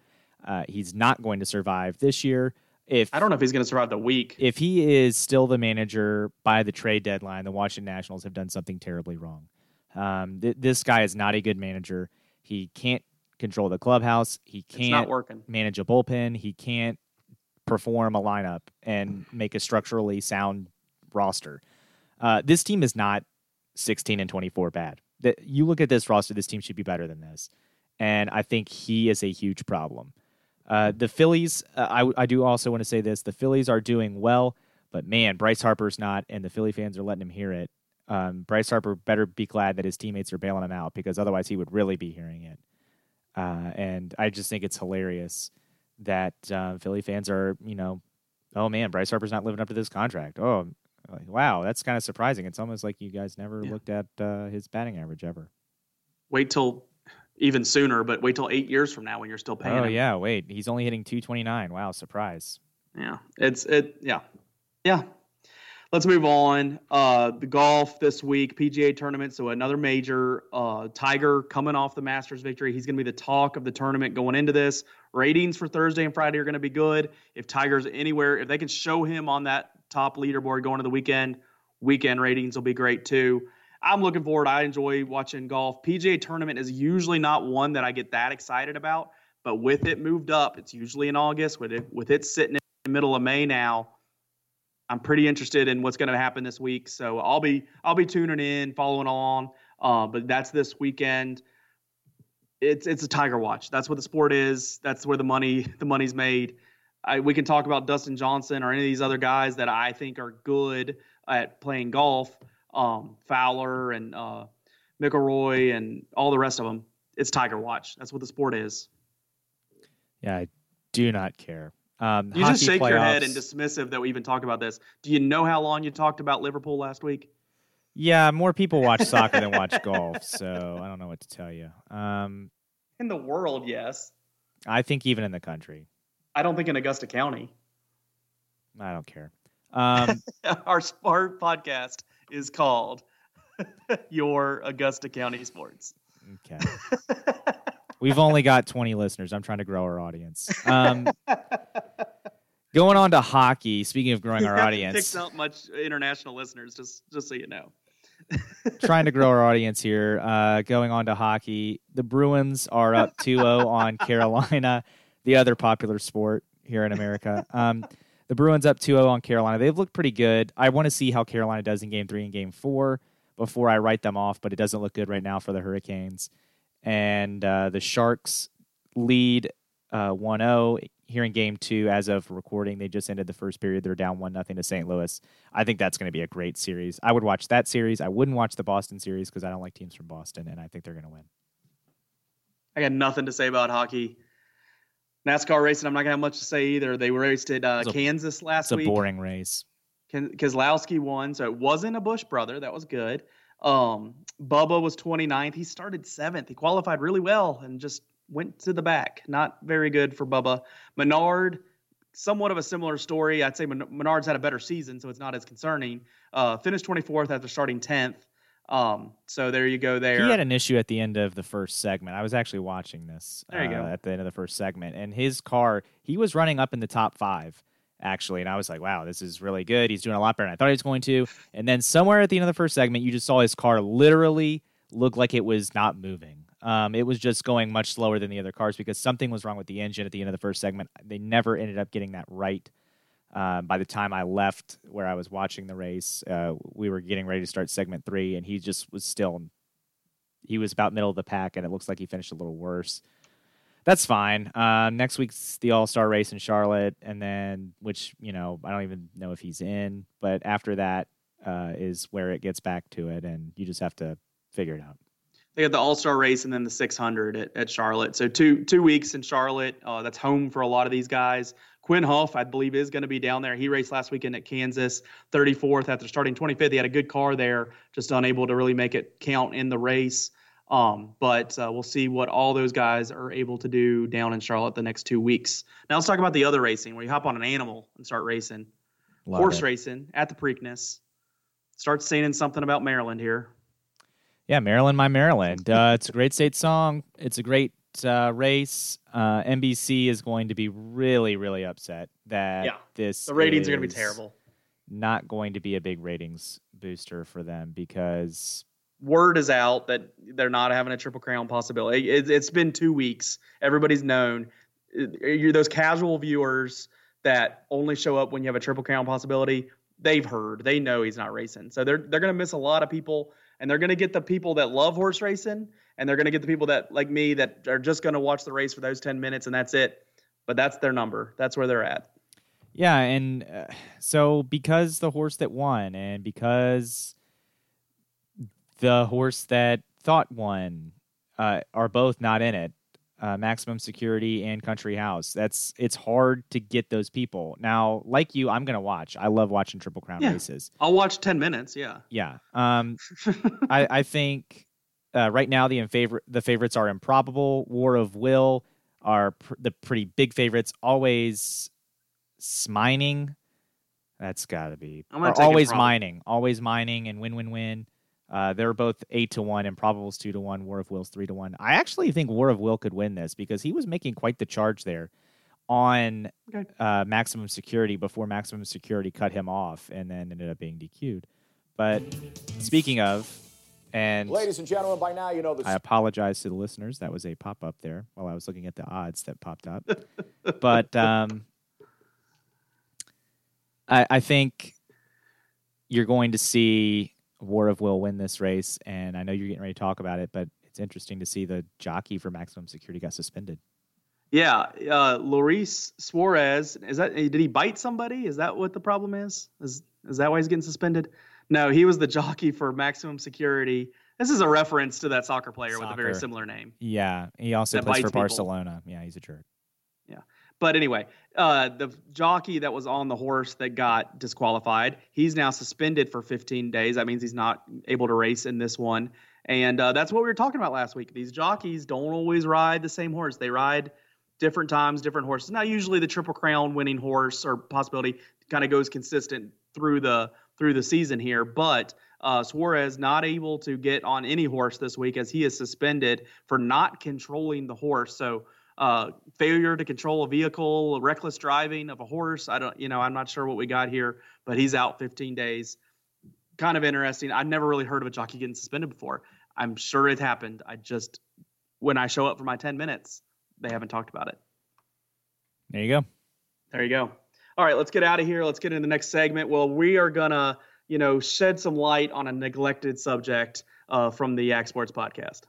[SPEAKER 3] Uh, he's not going to survive this year. If
[SPEAKER 1] I don't know if he's going to survive the week.
[SPEAKER 3] If he is still the manager by the trade deadline, the Washington Nationals have done something terribly wrong. Um, th- this guy is not a good manager. He can't control the clubhouse. He can't manage a bullpen. He can't perform a lineup and make a structurally sound roster. Uh, this team is not 16 and 24 bad. That you look at this roster, this team should be better than this, and I think he is a huge problem. Uh, the Phillies, uh, I, I do also want to say this: the Phillies are doing well, but man, Bryce Harper's not, and the Philly fans are letting him hear it. Um, Bryce Harper better be glad that his teammates are bailing him out because otherwise he would really be hearing it. Uh, and I just think it's hilarious that uh, Philly fans are, you know, oh man, Bryce Harper's not living up to this contract. Oh, like, wow, that's kind of surprising. It's almost like you guys never yeah. looked at uh, his batting average ever.
[SPEAKER 1] Wait till even sooner, but wait till eight years from now when you're still paying.
[SPEAKER 3] Oh
[SPEAKER 1] him.
[SPEAKER 3] yeah, wait, he's only hitting 229. Wow, surprise.
[SPEAKER 1] Yeah, it's it. Yeah, yeah. Let's move on. Uh, the golf this week, PGA tournament. So another major. Uh, Tiger coming off the Masters victory. He's going to be the talk of the tournament going into this. Ratings for Thursday and Friday are going to be good. If Tiger's anywhere, if they can show him on that top leaderboard going to the weekend. Weekend ratings will be great too. I'm looking forward. I enjoy watching golf. PGA tournament is usually not one that I get that excited about, but with it moved up, it's usually in August. With it with it sitting in the middle of May now, I'm pretty interested in what's going to happen this week. So I'll be I'll be tuning in, following along. Uh, but that's this weekend. It's it's a Tiger Watch. That's what the sport is. That's where the money the money's made. I, we can talk about Dustin Johnson or any of these other guys that I think are good at playing golf, um, Fowler and uh, McIlroy and all the rest of them. It's Tiger Watch. That's what the sport is.
[SPEAKER 3] Yeah, I do not care. Um,
[SPEAKER 1] you just shake playoffs, your head and dismissive that we even talk about this. Do you know how long you talked about Liverpool last week?
[SPEAKER 3] Yeah, more people watch soccer than watch golf, so I don't know what to tell you. Um,
[SPEAKER 1] in the world, yes.
[SPEAKER 3] I think even in the country.
[SPEAKER 1] I don't think in Augusta County.
[SPEAKER 3] I don't care. Um,
[SPEAKER 1] our, our podcast is called Your Augusta County Sports.
[SPEAKER 3] Okay. We've only got 20 listeners. I'm trying to grow our audience. Um, going on to hockey. Speaking of growing our audience,
[SPEAKER 1] picks out much international listeners. Just just so you know.
[SPEAKER 3] trying to grow our audience here. Uh, going on to hockey, the Bruins are up 2-0 on Carolina, the other popular sport here in America. Um, the Bruins up 2-0 on Carolina. They've looked pretty good. I want to see how Carolina does in Game Three and Game Four before I write them off, but it doesn't look good right now for the Hurricanes. And uh, the Sharks lead uh, 1-0 here in game two as of recording. They just ended the first period. They're down one nothing to st louis. I think that's going to be a great series. I would watch that series. I wouldn't watch the boston series because i don't like teams from boston and i think they're going to win.
[SPEAKER 1] I got nothing to say about hockey nascar racing i'm not going to have much to say either they raced at uh, a, kansas last
[SPEAKER 3] it's
[SPEAKER 1] week
[SPEAKER 3] a boring race
[SPEAKER 1] Keselowski won, so it wasn't a Busch brother. That was good. Um, Bubba was 29th. He started seventh. He qualified really well and just went to the back. Not very good for Bubba. Menard, somewhat of a similar story. I'd say Menard's had a better season, so it's not as concerning. Uh, finished 24th after starting 10th. Um, so there you go. There,
[SPEAKER 3] he had an issue at the end of the first segment. I was actually watching this.
[SPEAKER 1] There you
[SPEAKER 3] uh,
[SPEAKER 1] go.
[SPEAKER 3] At the end of the first segment, and his car, he was running up in the top five actually, and I was like, wow, this is really good. He's doing a lot better than I thought he was going to. And then somewhere at the end of the first segment, you just saw his car literally look like it was not moving. Um, it was just going much slower than the other cars because something was wrong with the engine at the end of the first segment. They never ended up getting that right. Uh, by the time I left where I was watching the race, uh, we were getting ready to start segment three, and he just was still. He was about middle of the pack, and it looks like he finished a little worse. That's fine. Uh, next week's the All Star race in Charlotte, and then which you know I don't even know if he's in, but after that uh, is where it gets back to it, and you just have to figure it out
[SPEAKER 1] they had the All Star race and then the 600 at, at Charlotte. So two two weeks in Charlotte. Uh, that's home for a lot of these guys. Quin Houff, I believe, is going to be down there. He raced last weekend at Kansas, 34th after starting 25th. He had a good car there, just unable to really make it count in the race. Um, but uh, we'll see what all those guys are able to do down in Charlotte the next two weeks. Now let's talk about the other racing where you hop on an animal and start racing.
[SPEAKER 3] Love
[SPEAKER 1] Horse
[SPEAKER 3] it.
[SPEAKER 1] racing at the Preakness. Start saying something about Maryland here.
[SPEAKER 3] Yeah, Maryland, my Maryland. Uh, it's a great state song. It's a great uh, race. Uh, NBC is going to be really, really upset that
[SPEAKER 1] Yeah,
[SPEAKER 3] this
[SPEAKER 1] The ratings are going to be terrible.
[SPEAKER 3] Not going to be a big ratings booster for them because
[SPEAKER 1] word is out that they're not having a triple crown possibility. It, has been two weeks. Everybody's known. You're those casual viewers that only show up when you have a triple crown possibility. They've heard. They know he's not racing. So they're they're going to miss a lot of people, and they're going to get the people that love horse racing, and they're going to get the people that like me that are just going to watch the race for those ten minutes and that's it. But that's their number. That's where they're at.
[SPEAKER 3] Yeah, and uh, so because the horse that won, and because the horse that thought won uh, are both not in it, uh, Maximum Security and Country House. That's it's hard to get those people. Now, like you, I'm gonna watch. I love watching Triple Crown
[SPEAKER 1] Yeah.
[SPEAKER 3] races.
[SPEAKER 1] I'll watch ten minutes. Yeah.
[SPEAKER 3] Yeah. Um, I, I think uh, right now the in favor the favorites are improbable. War of Will are pr- the pretty big favorites. Always mining. That's got to be
[SPEAKER 1] I'm gonna
[SPEAKER 3] or
[SPEAKER 1] take
[SPEAKER 3] alwaysmining. Always mining and win win win. Uh, they're both eight to one. Improbable's two to one. War of Will's three to one. I actually think War of Will could win this because he was making quite the charge there on
[SPEAKER 1] Okay.
[SPEAKER 3] uh, Maximum Security before Maximum Security cut him off and then ended up being DQ'd. But speaking of, and
[SPEAKER 4] Ladies and gentlemen, by now you know this.
[SPEAKER 3] I apologize to the listeners. That was a pop up there while I was looking at the odds that popped up. but um, I, I think you're going to see War of Will win this race, and I know you're getting ready to talk about it, but it's interesting to see the jockey for Maximum Security got suspended.
[SPEAKER 1] Yeah, uh, Luis Suarez. Is that did he bite somebody? Is that what the problem is? Is is that why he's getting suspended? No, he was the jockey for Maximum Security. This is a reference to that soccer player with a very similar name.
[SPEAKER 3] Yeah, he also plays for
[SPEAKER 1] people.
[SPEAKER 3] Barcelona. Yeah, he's a jerk.
[SPEAKER 1] Yeah, but anyway, uh, the jockey that was on the horse that got disqualified, he's now suspended for 15 days. That means he's not able to race in this one. And uh, that's what we were talking about last week. These jockeys don't always ride the same horse. They ride different times, different horses. Now, usually the Triple Crown winning horse or possibility kind of goes consistent through the through the season here. But uh, Suarez not able to get on any horse this week as he is suspended for not controlling the horse. So uh, failure to control a vehicle, reckless driving of a horse. I don't, you know, I'm not sure what we got here, but he's out 15 days. kind of interesting. I've never really heard of a jockey getting suspended before. I'm sure it happened. I just, when I show up for my 10 minutes, they haven't talked about it.
[SPEAKER 3] There you go.
[SPEAKER 1] There you go. All right, let's get out of here. Let's get into the next segment. Well, we are gonna, you know, shed some light on a neglected subject uh, from the Yak Sports podcast.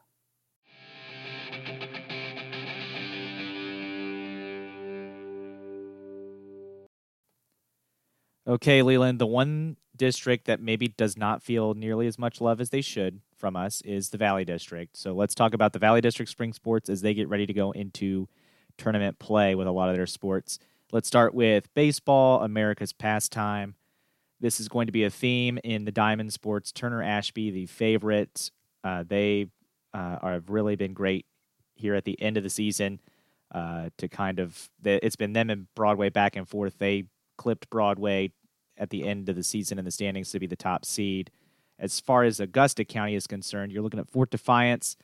[SPEAKER 3] Okay, Leland, the one district that maybe does not feel nearly as much love as they should from us is the Valley District. So let's talk about the Valley District spring sports as they get ready to go into tournament play with a lot of their sports. Let's start with baseball, America's pastime. This is going to be a theme in the Diamond Sports. Turner Ashby, the favorite, uh, they uh, have really been great here at the end of the season. Uh, to kind of, it's been them and Broadway back and forth. They clipped Broadway at the end of the season in the standings to be the top seed. As far as Augusta County is concerned, you're looking at Fort Defiance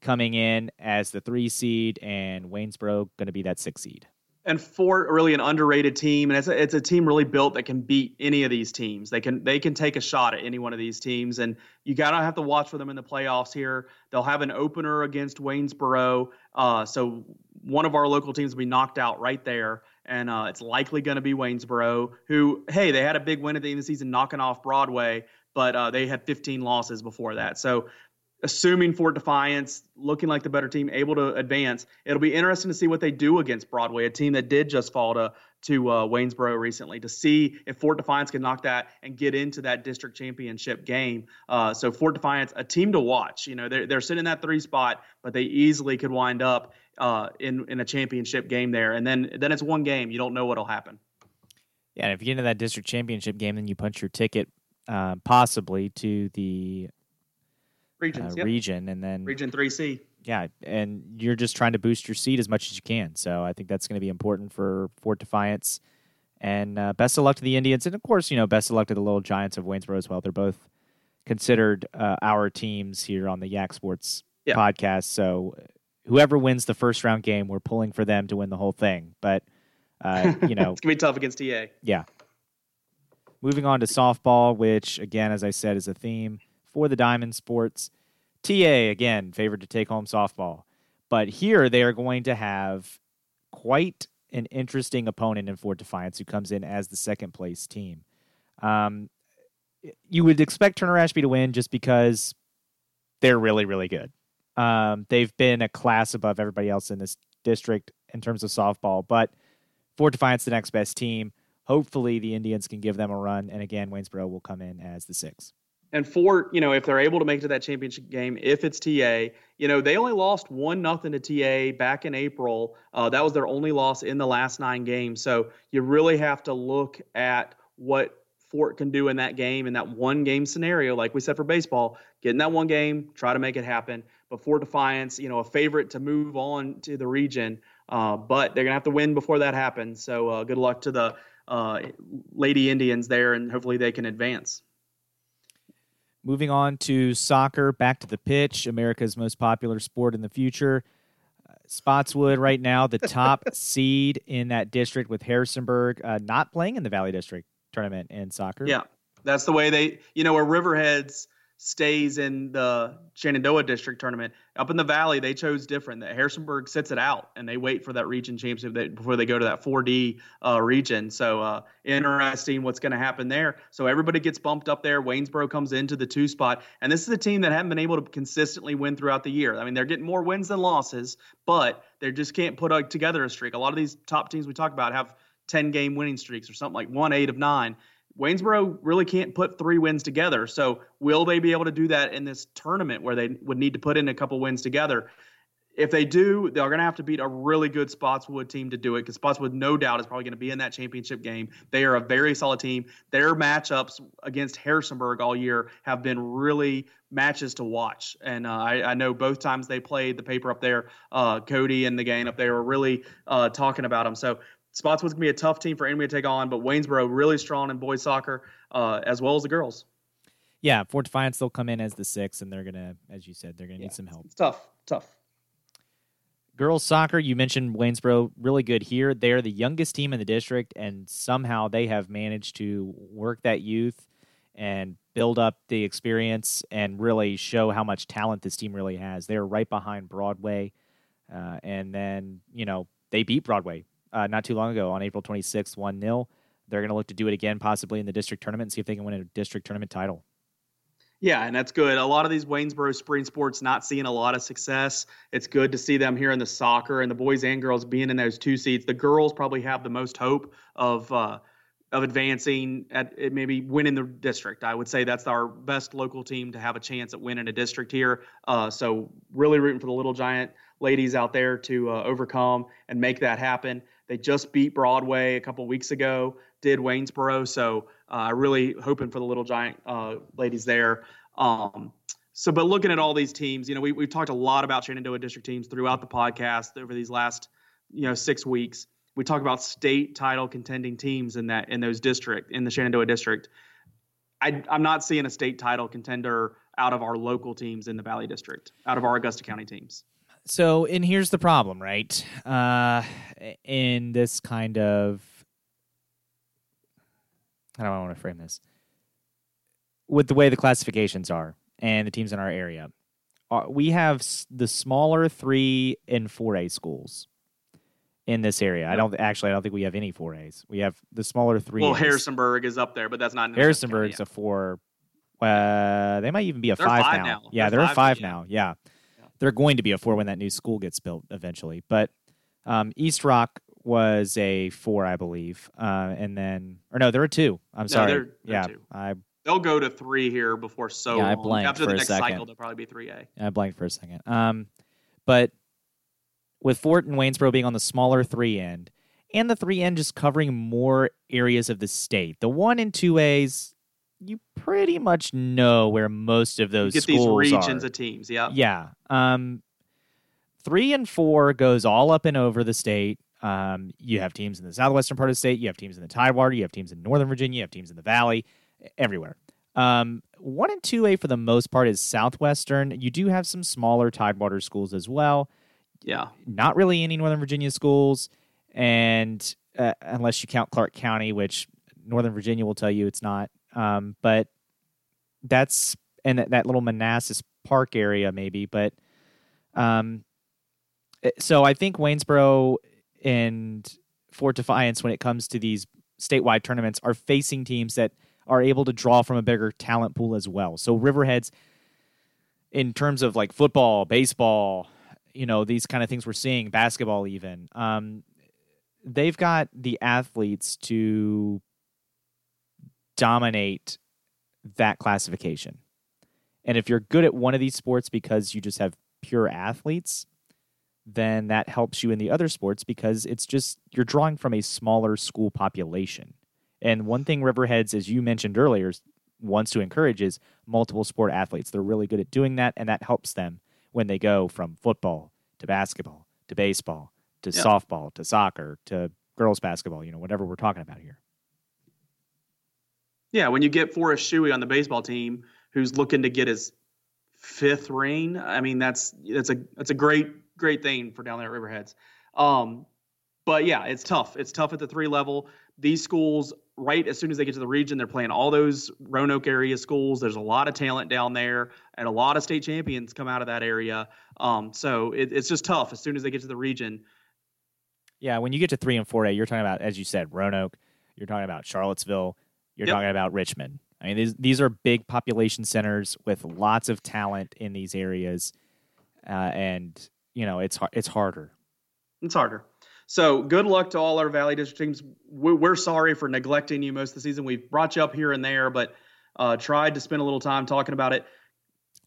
[SPEAKER 3] coming in as the three seed, and Waynesboro going to be that six seed.
[SPEAKER 1] And Fort really an underrated team, and it's a, it's a team really built that can beat any of these teams. They can they can take a shot at any one of these teams, and you gotta have to watch for them in the playoffs here. They'll have an opener against Waynesboro, uh, so one of our local teams will be knocked out right there and uh, it's likely going to be Waynesboro, who, hey, they had a big win at the end of the season, knocking off Broadway, but uh, they had 15 losses before that. So, assuming Fort Defiance looking like the better team, able to advance, it'll be interesting to see what they do against Broadway, a team that did just fall to to uh, Waynesboro recently, to see if Fort Defiance can knock that and get into that district championship game. Uh, so Fort Defiance, a team to watch. You know, they're they're sitting in that three spot, but they easily could wind up uh, in in a championship game there, and then then it's one game. You don't know what'll happen.
[SPEAKER 3] Yeah, and if you get into that district championship game, then you punch your ticket uh, possibly to the
[SPEAKER 1] Regions,
[SPEAKER 3] uh,
[SPEAKER 1] yep.
[SPEAKER 3] region, and then
[SPEAKER 1] Region Three C.
[SPEAKER 3] Yeah, and you're just trying to boost your seed as much as you can. So I think that's going to be important for Fort Defiance. And uh, best of luck to the Indians, and of course, you know, best of luck to the Little Giants of Waynesboro as well. They're both considered uh, our teams here on the Yak Sports
[SPEAKER 1] Yeah.
[SPEAKER 3] podcast. So whoever wins the first round game, we're pulling for them to win the whole thing. But uh, you know,
[SPEAKER 1] it's gonna be tough against EA.
[SPEAKER 3] yeah. Moving on to softball, which again, as I said, is a theme for the Diamond Sports. TA again favored to take home softball, but here they are going to have quite an interesting opponent in Fort Defiance, who comes in as the second place team. Um, you would expect Turner Ashby to win just because they're really, really good. Um, they've been a class above everybody else in this district in terms of softball, but Fort Defiance, the next best team. Hopefully, the Indians can give them a run, and again, Waynesboro will come in as the six.
[SPEAKER 1] And Fort, you know, if they're able to make it to that championship game, if it's TA, you know, they only lost one nothing to TA back in April. Uh, that was their only loss in the last nine games. So you really have to look at what Fort can do in that game in that one game scenario, like we said for baseball, get in that one game, try to make it happen. But Fort Defiance, you know, a favorite to move on to the region, uh, but they're gonna have to win before that happens. So uh, good luck to the uh, Lady Indians there, and hopefully they can advance.
[SPEAKER 3] Moving on to soccer, back to the pitch, America's most popular sport in the future. Uh, Spotswood, right now, the top seed in that district with Harrisonburg uh, not playing in the Valley District tournament in soccer.
[SPEAKER 1] Yeah, that's the way they, you know, where Riverheads stays in the Shenandoah district tournament. Up in the valley, they chose different. That Harrisonburg sits it out and they wait for that region championship before they go to that 4D uh, region. So uh, interesting what's going to happen there. So everybody gets bumped up there. Waynesboro comes into the two spot, and this is a team that haven't been able to consistently win throughout the year. I mean, they're getting more wins than losses, but they just can't put a, together a streak. A lot of these top teams we talk about have 10 game winning streaks or something like one eight of nine. Waynesboro really can't put three wins together. So will they be able to do that in this tournament where they would need to put in a couple wins together? If they do, they're going to have to beat a really good Spotswood team to do it because Spotswood, no doubt, is probably going to be in that championship game. They are a very solid team. Their matchups against Harrisonburg all year have been really matches to watch. And uh, I, I, know both times they played the paper up there, uh, Cody and the gang up there were really uh, talking about them. So Spotswood's gonna be a tough team for anybody to take on, but Waynesboro really strong in boys soccer uh, as well as the girls.
[SPEAKER 3] Yeah, Fort Defiance they'll come in as the six, and they're gonna, as you said, they're gonna
[SPEAKER 1] Yeah.
[SPEAKER 3] need some help.
[SPEAKER 1] It's tough, tough.
[SPEAKER 3] Girls soccer, you mentioned Waynesboro, really good here. They're the youngest team in the district, and somehow they have managed to work that youth and build up the experience and really show how much talent this team really has. They're right behind Broadway, uh, and then you know they beat Broadway uh, not too long ago on April 26th, one 0 They're going to look to do it again, possibly in the district tournament, and see if they can win a district tournament title.
[SPEAKER 1] Yeah, and that's good. A lot of these Waynesboro spring sports not seeing a lot of success. It's good to see them here in the soccer and the boys and girls being in those two seats. The girls probably have the most hope of uh, of advancing at maybe winning the district. I would say that's our best local team to have a chance at winning a district here. Uh, so really rooting for the Little Giant ladies out there to uh, overcome and make that happen. They just beat Broadway a couple weeks ago, did Waynesboro. So uh, really hoping for the Little Giant uh, ladies there. Um, so, but looking at all these teams, you know, we, we've talked a lot about Shenandoah district teams throughout the podcast over these last, you know, six weeks. We talk about state title contending teams in that in those district in the Shenandoah district. I, I'm not seeing a state title contender out of our local teams in the Valley District, out of our Augusta County teams.
[SPEAKER 3] So, and here's the problem, right? Uh, in this kind of, how do I want to frame this? With the way the classifications are and the teams in our area, uh, we have the smaller three and four A schools in this area. I don't actually. I don't think we have any four A's. We have the smaller three.
[SPEAKER 1] Well, Harrisonburg is up there, but that's not
[SPEAKER 3] Harrisonburg's a four. Uh, they might even be a
[SPEAKER 1] they're
[SPEAKER 3] five,
[SPEAKER 1] five
[SPEAKER 3] now.
[SPEAKER 1] now.
[SPEAKER 3] Yeah,
[SPEAKER 1] They're
[SPEAKER 3] they're, a
[SPEAKER 1] five
[SPEAKER 3] five
[SPEAKER 1] now,
[SPEAKER 3] now. Yeah. They're going to be a four when that new school gets built eventually. But um, East Rock was a four, I believe, uh, and then or no, there were two. I'm sorry.
[SPEAKER 1] they're- they're
[SPEAKER 3] yeah,
[SPEAKER 1] two.
[SPEAKER 3] I
[SPEAKER 1] They'll go to three here before so
[SPEAKER 3] Yeah, I blanked
[SPEAKER 1] After
[SPEAKER 3] for
[SPEAKER 1] the
[SPEAKER 3] a
[SPEAKER 1] next
[SPEAKER 3] second.
[SPEAKER 1] cycle, they'll probably be three A.
[SPEAKER 3] I blanked for a second. Um, but with Fort and Waynesboro being on the smaller three end, and the three end just covering more areas of the state, the one and two A's, you pretty much know where most of those
[SPEAKER 1] Get these
[SPEAKER 3] schools
[SPEAKER 1] regions
[SPEAKER 3] are.
[SPEAKER 1] of teams. Yeah.
[SPEAKER 3] Yeah. Um, three and four goes all up and over the state. Um, you have teams in the southwestern part of the state. You have teams in the Tidewater. You have teams in Northern Virginia. You have teams in the Valley. Everywhere. Um, one and two A for the most part is southwestern. You do have some smaller Tidewater schools as well.
[SPEAKER 1] Yeah.
[SPEAKER 3] Not really any Northern Virginia schools, and uh, unless you count Clarke County, which Northern Virginia will tell you it's not. Um, but that's and that, that little Manassas Park area maybe, but um, eh, so I think Waynesboro and Fort Defiance, when it comes to these statewide tournaments, are facing teams that are able to draw from a bigger talent pool as well. So Riverheads, in terms of like football, baseball, you know, these kind of things we're seeing, basketball even, um, they've got the athletes to dominate that classification. And if you're good at one of these sports because you just have pure athletes, then that helps you in the other sports because it's just you're drawing from a smaller school population. And one thing Riverheads, as you mentioned earlier, wants to encourage is multiple sport athletes. They're really good at doing that, and that helps them when they go from football to basketball to baseball to
[SPEAKER 1] Yeah.
[SPEAKER 3] softball to soccer to girls basketball. You know, whatever we're talking about here.
[SPEAKER 1] Yeah. When you get Forrest Shuey on the baseball team, who's looking to get his fifth ring, I mean that's that's a that's a great great thing for down there at Riverheads. Um, but yeah, it's tough. It's tough at the three level. These schools, right as soon as they get to the region, they're playing all those Roanoke area schools. There's a lot of talent down there, and a lot of state champions come out of that area. Um, so it, it's just tough as soon as they get to the region.
[SPEAKER 3] Yeah, when you get to three and four A, you're talking about, as you said, Roanoke. You're talking about Charlottesville. You're
[SPEAKER 1] Yep.
[SPEAKER 3] talking about Richmond. I mean, these these are big population centers with lots of talent in these areas, uh, and you know it's it's harder.
[SPEAKER 1] It's harder. So good luck to all our Valley District teams. We're, sorry for neglecting you most of the season. We've brought you up here and there, but uh, tried to spend a little time talking about it.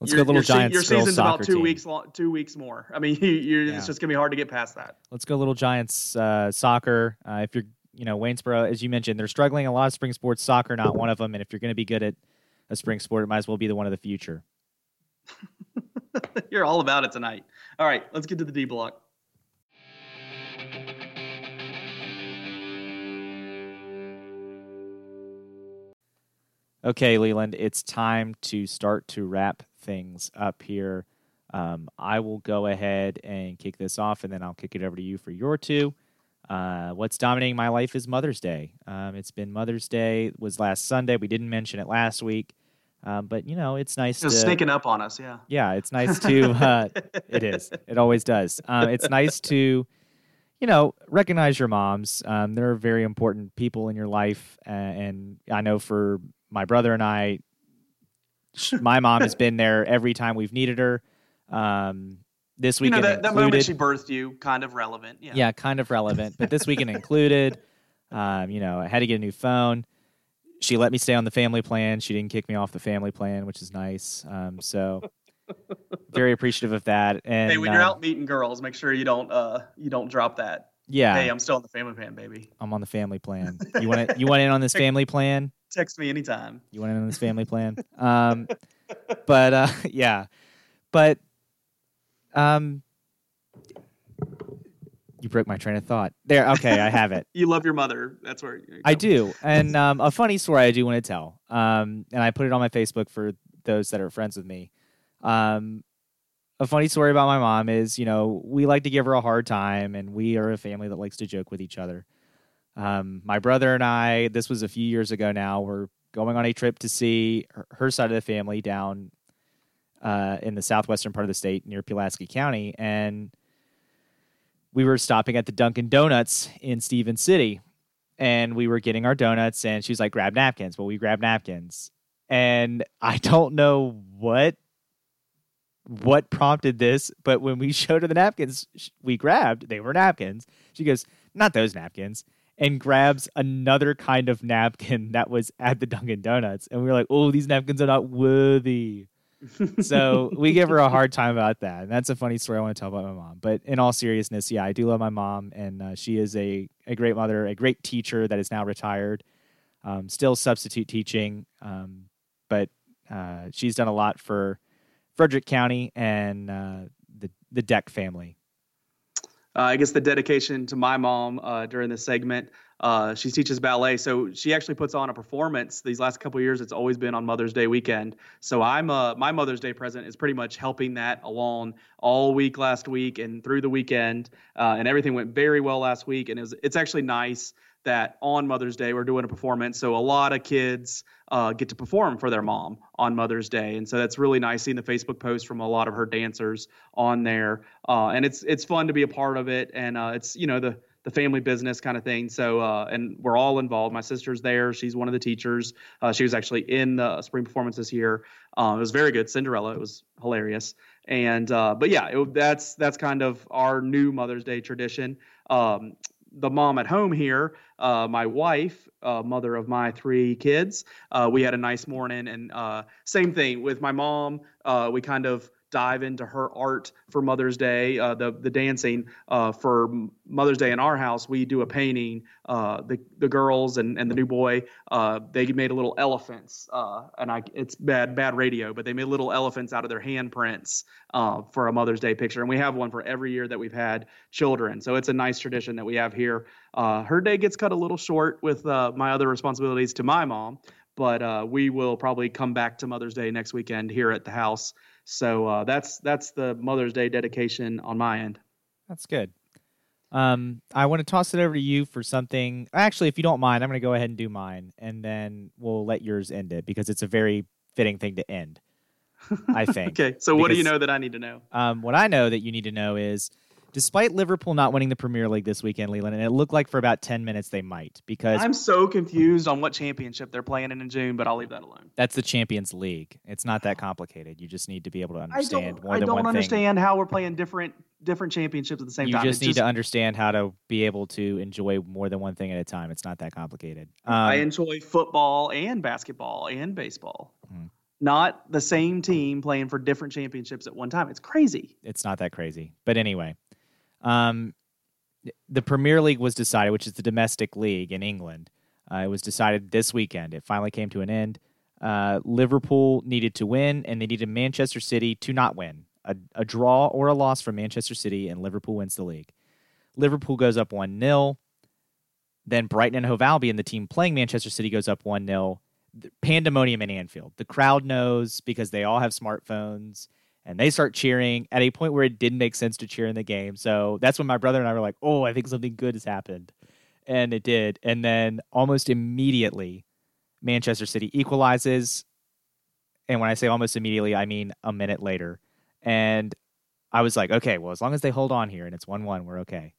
[SPEAKER 3] Let's
[SPEAKER 1] your,
[SPEAKER 3] go, little
[SPEAKER 1] your, Your season's about two
[SPEAKER 3] team.
[SPEAKER 1] weeks long, two weeks more. I mean, you, you're,
[SPEAKER 3] Yeah.
[SPEAKER 1] it's just gonna be hard to get past that.
[SPEAKER 3] Let's go, little Giants uh, soccer. Uh, if you're, you know, Waynesboro, as you mentioned, they're struggling a lot of spring sports. Soccer, not one of them. And if you're going to be good at a spring sport, it might as well be the one of the future.
[SPEAKER 1] you're all about it tonight. All right, let's get to the D block.
[SPEAKER 3] Okay, Leland, it's time to start to wrap things up here. Um, I will go ahead and kick this off, and then I'll kick it over to you for your two. Uh, what's dominating my life is Mother's Day. Um, it's been Mother's Day. It was last Sunday. We didn't mention it last week. Um, but you know, it's nice
[SPEAKER 1] It's
[SPEAKER 3] to
[SPEAKER 1] sneaking up on us, yeah.
[SPEAKER 3] yeah, it's nice to. Uh, it is. It always does. Um, it's nice to, you know, recognize your moms. Um, they're very important people in your life, uh, and I know for my brother and I, my mom has been there every time we've needed her. Um, this
[SPEAKER 1] You know,
[SPEAKER 3] weekend
[SPEAKER 1] that, that moment she birthed you, kind of relevant. Yeah.
[SPEAKER 3] yeah, kind of relevant, but this weekend included. Um, you know, I had to get a new phone. She let me stay on the family plan. She didn't kick me off the family plan, which is nice. Um, so very appreciative of that. And
[SPEAKER 1] Hey, when you're
[SPEAKER 3] um,
[SPEAKER 1] out meeting girls, make sure you don't uh you don't drop that.
[SPEAKER 3] yeah,
[SPEAKER 1] Hey, I'm still on the family plan, baby.
[SPEAKER 3] I'm on the family plan. You want to, you want in on this family plan?
[SPEAKER 1] Text me anytime.
[SPEAKER 3] You want in on this family plan? Um, but uh, yeah, but um, you broke my train of thought. There, okay, I have it.
[SPEAKER 1] You love your mother. That's where you
[SPEAKER 3] I do, and um, a funny story I do want to tell, um, and I put it on my Facebook for those that are friends with me. Um, a funny story about my mom is, you know, we like to give her a hard time, and we are a family that likes to joke with each other. Um, my brother and I, this was a few years ago now, we're going on a trip to see her, her side of the family down uh, in the southwestern part of the state near Pulaski County, and we were stopping at the Dunkin' Donuts in Stephens City, and we were getting our donuts, and she was like, "Grab napkins." Well, we grabbed napkins, and I don't know what what prompted this, but when we showed her the napkins we grabbed, they were napkins. She goes, "Not those napkins." And grabs another kind of napkin that was at the Dunkin' Donuts. And we were like, oh, these napkins are not worthy so we give her a hard time about that. And that's a funny story I want to tell about my mom. But in all seriousness, yeah, I do love my mom, and uh, she is a, a great mother, a great teacher that is now retired, um, still substitute teaching. Um, but uh, she's done a lot for Frederick County and uh, the the Deck family.
[SPEAKER 1] Uh, I guess the dedication to my mom uh, during this segment. Uh, she teaches ballet, so she actually puts on a performance. These last couple years, it's always been on Mother's Day weekend. So I'm uh, my Mother's Day present is pretty much helping that along all week last week and through the weekend, uh, and everything went very well last week. And it's actually nice that on Mother's Day we're doing a performance, so a lot of kids uh, get to perform for their mom on Mother's Day, and so that's really nice seeing the Facebook post from a lot of her dancers on there, uh, and it's it's fun to be a part of it, and uh, it's you know the the family business kind of thing. So uh, and we're all involved. My sister's there; she's one of the teachers. Uh, she was actually in the spring performance this year. Uh, it was very good, Cinderella. It was hilarious, and uh, but yeah, it, that's that's kind of our new Mother's Day tradition. Um, the mom at home here, uh, my wife, uh, mother of my three kids, uh, we had a nice morning. And uh, same thing with my mom. Uh, we kind of dive into her art for Mother's Day, uh, the the dancing uh, for Mother's Day in our house. We do a painting. Uh, the the girls and, and the new boy, uh, they made a little elephants, uh, and I it's bad bad radio, but they made little elephants out of their handprints uh, for a Mother's Day picture, and we have one for every year that we've had children. So it's a nice tradition that we have here. Her day gets cut a little short with my other responsibilities to my mom, but we will probably come back to Mother's Day next weekend here at the house. So uh, that's that's the Mother's Day dedication on my end.
[SPEAKER 3] That's good. Um, I want to toss it over to you for something. Actually, if you don't mind, I'm going to go ahead and do mine, and then we'll let yours end it because it's a very fitting thing to end. I think.
[SPEAKER 1] Okay, so what do you know that I need to know?
[SPEAKER 3] Um, what I know that you need to know is, despite Liverpool not winning the Premier League this weekend, Leland, and it looked like for about ten minutes they might because
[SPEAKER 1] I'm so confused on what championship they're playing in in June, but I'll leave that alone.
[SPEAKER 3] that's the Champions League. It's not that complicated. You just need to be able to
[SPEAKER 1] I
[SPEAKER 3] understand
[SPEAKER 1] don't,
[SPEAKER 3] more
[SPEAKER 1] I
[SPEAKER 3] than
[SPEAKER 1] don't
[SPEAKER 3] one thing.
[SPEAKER 1] understand how we're playing different different championships at the same
[SPEAKER 3] you
[SPEAKER 1] time.
[SPEAKER 3] You just
[SPEAKER 1] It's
[SPEAKER 3] need to understand how to be able to enjoy more than one thing at a time. It's not that complicated. Um,
[SPEAKER 1] I enjoy football and basketball and baseball.
[SPEAKER 3] Mhm.
[SPEAKER 1] Not the same team playing for different championships at one time. It's crazy.
[SPEAKER 3] it's not that crazy. But anyway, um, the Premier League was decided, which is the domestic league in England. Uh, it was decided this weekend. It finally came to an end. Uh, Liverpool needed to win, and they needed Manchester City to not win. A, a draw or a loss from Manchester City, and Liverpool wins the league. Liverpool goes up 1 0. Then Brighton and Hove Albion, the team playing Manchester City, goes up 1 0. Pandemonium in Anfield. The crowd knows because they all have smartphones and they start cheering at a point where it didn't make sense to cheer in the game. So that's when my brother and I were like, "Oh, I think something good has happened," and it did. And then almost immediately, Manchester City equalizes, And when I say almost immediately, I mean a minute later. And I was like, okay, well, as long as they hold on here and it's 1 1, we're okay.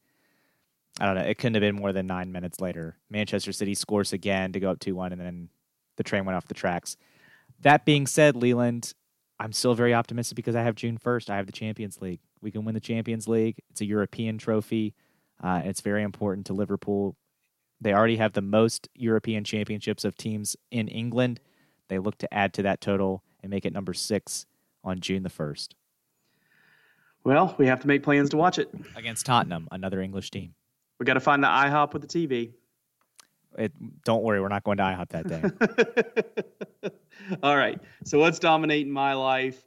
[SPEAKER 3] I don't know. It couldn't have been more than nine minutes later. Manchester City scores again to go up 2 1, and then the train went off the tracks. That being said, Leland, I'm still very optimistic because I have June 1st. I have the Champions League. We can win the Champions League. It's a European trophy. Uh, it's very important to Liverpool. They already have the most European championships of teams in England. They look to add to that total and make it number six on June the 1st.
[SPEAKER 1] Well, we have to make plans to watch it
[SPEAKER 3] against Tottenham, another English team.
[SPEAKER 1] We got to find the IHOP with the TV.
[SPEAKER 3] It, don't worry, we're not going to IHOP that
[SPEAKER 1] day. All right. So what's dominating my life?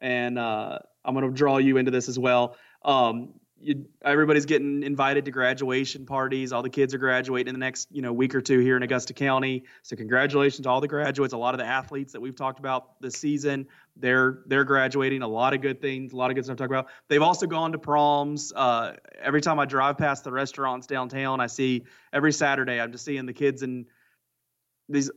[SPEAKER 1] And uh, I'm going to draw you into this as well. Um, you, everybody's getting invited to graduation parties. All the kids are graduating in the next, you know, week or two here in Augusta County. So congratulations to all the graduates. A lot of the athletes that we've talked about this season, they're they're graduating. A lot of good things, a lot of good stuff to talk about. They've also gone to proms. Uh, every time I drive past the restaurants downtown, I see every Saturday. I'm just seeing the kids and these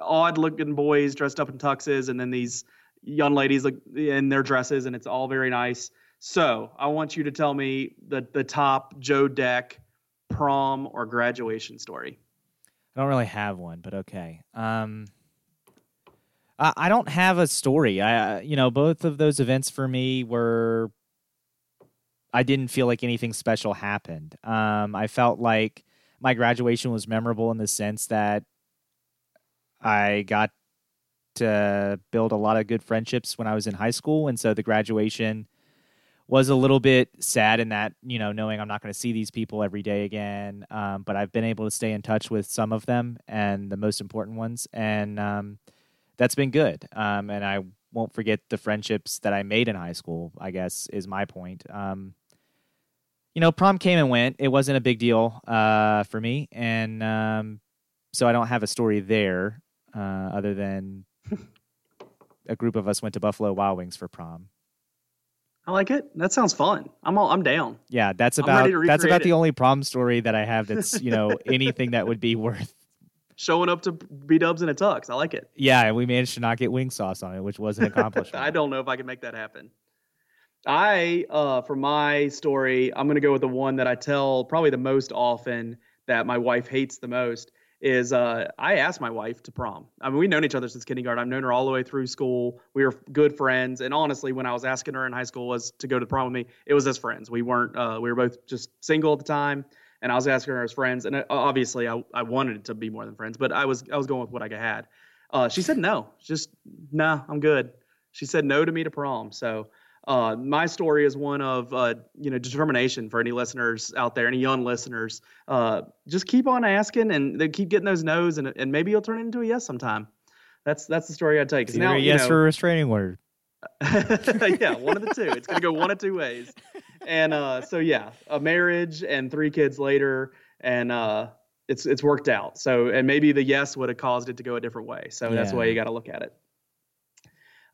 [SPEAKER 1] odd-looking boys dressed up in tuxes, and then these young ladies in their dresses, and it's all very nice. So I want you to tell me the the top Joe Deck prom or graduation story.
[SPEAKER 3] I don't really have one, but okay. Um, I, I don't have a story. I you know both of those events for me were. I didn't feel like anything special happened. Um, I felt like my graduation was memorable in the sense that I got to build a lot of good friendships when I was in high school, and so the graduation was a little bit sad in that you know knowing I'm not going to see these people every day again. Um, but I've been able to stay in touch with some of them and the most important ones, and um, that's been good. Um, and I won't forget the friendships that I made in high school. I guess is my point. Um, you know, prom came and went. It wasn't a big deal uh, for me, and um, so I don't have a story there uh, other than a group of us went to Buffalo Wild Wings for prom.
[SPEAKER 1] I like it. That sounds fun. I'm all I'm down.
[SPEAKER 3] Yeah, that's about that's about it. the only prom story that I have that's, you know, anything that would be worth
[SPEAKER 1] showing up to B dubs in a tux. I like it.
[SPEAKER 3] Yeah, and we managed to not get wing sauce on it, which was an accomplishment.
[SPEAKER 1] I don't know if I can make that happen. I uh for my story, I'm gonna go with the one that I tell probably the most often that my wife hates the most is uh, I asked my wife to prom. I mean, we've known each other since kindergarten. I've known her all the way through school. We were good friends. And honestly, when I was asking her in high school was to go to prom with me, it was as friends. We weren't. Uh, we were both just single at the time. And I was asking her as friends. And uh, obviously, I, I wanted it to be more than friends, but I was I was going with what I had. Uh, she said no. Just nah, I'm good. She said no to me to prom. So uh, my story is one of uh, you know determination for any listeners out there, any young listeners. Uh, just keep on asking and they keep getting those no's, and, and maybe you'll turn it into a yes sometime. That's that's the story I'd take.
[SPEAKER 3] Now, yes know, for a restraining order.
[SPEAKER 1] yeah, one of the two. It's gonna go one of two ways. And uh, so yeah, a marriage and three kids later, and uh, it's it's worked out. So and maybe the yes would have caused it to go a different way. So yeah. that's the way you got to look at it.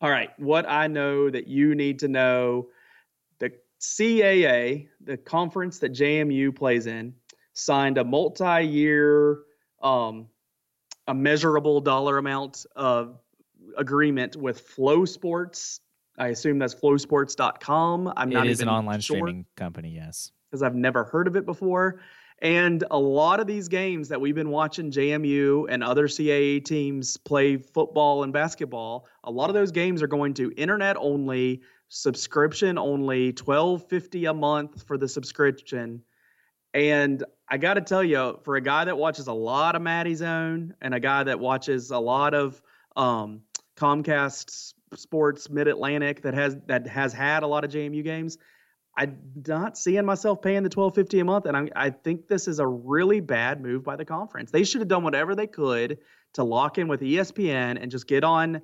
[SPEAKER 1] All right, what I know that you need to know the CAA, the conference that JMU plays in, signed a multi year, um, a measurable dollar amount of agreement with FloSports. I assume that's flosports.com. I'm
[SPEAKER 3] it
[SPEAKER 1] not
[SPEAKER 3] is
[SPEAKER 1] an
[SPEAKER 3] online
[SPEAKER 1] sure,
[SPEAKER 3] streaming company, yes.
[SPEAKER 1] Because I've never heard of it before. And a lot of these games that we've been watching JMU and other CAA teams play football and basketball, a lot of those games are going to internet only, subscription only, 12.50 a month for the subscription. And I got to tell you, for a guy that watches a lot of Maddie Zone and a guy that watches a lot of um, Comcast Sports Mid Atlantic that has that has had a lot of JMU games, I'm not seeing myself paying the twelve fifty a month, and I, I think this is a really bad move by the conference. They should have done whatever they could to lock in with ESPN and just get on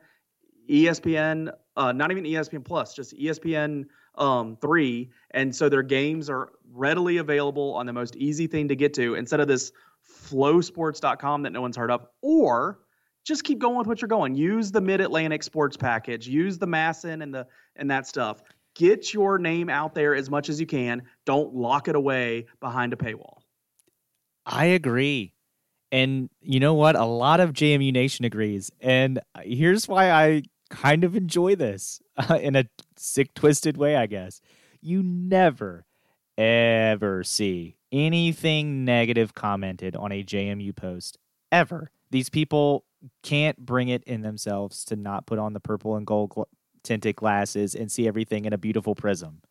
[SPEAKER 1] ESPN, uh, not even ESPN Plus, just ESPN um, three, and so their games are readily available on the most easy thing to get to instead of this flosports.com that no one's heard of, or just keep going with what you're going. Use the Mid Atlantic Sports package. Use the MASN and the and that stuff get your name out there as much as you can. Don't lock it away behind a paywall.
[SPEAKER 3] I agree. And you know what? A lot of JMU Nation agrees. And here's why I kind of enjoy this uh, in a sick, twisted way, I guess. You never, ever see anything negative commented on a JMU post ever. These people can't bring it in themselves to not put on the purple and gold tinted glasses and see everything in a beautiful prism.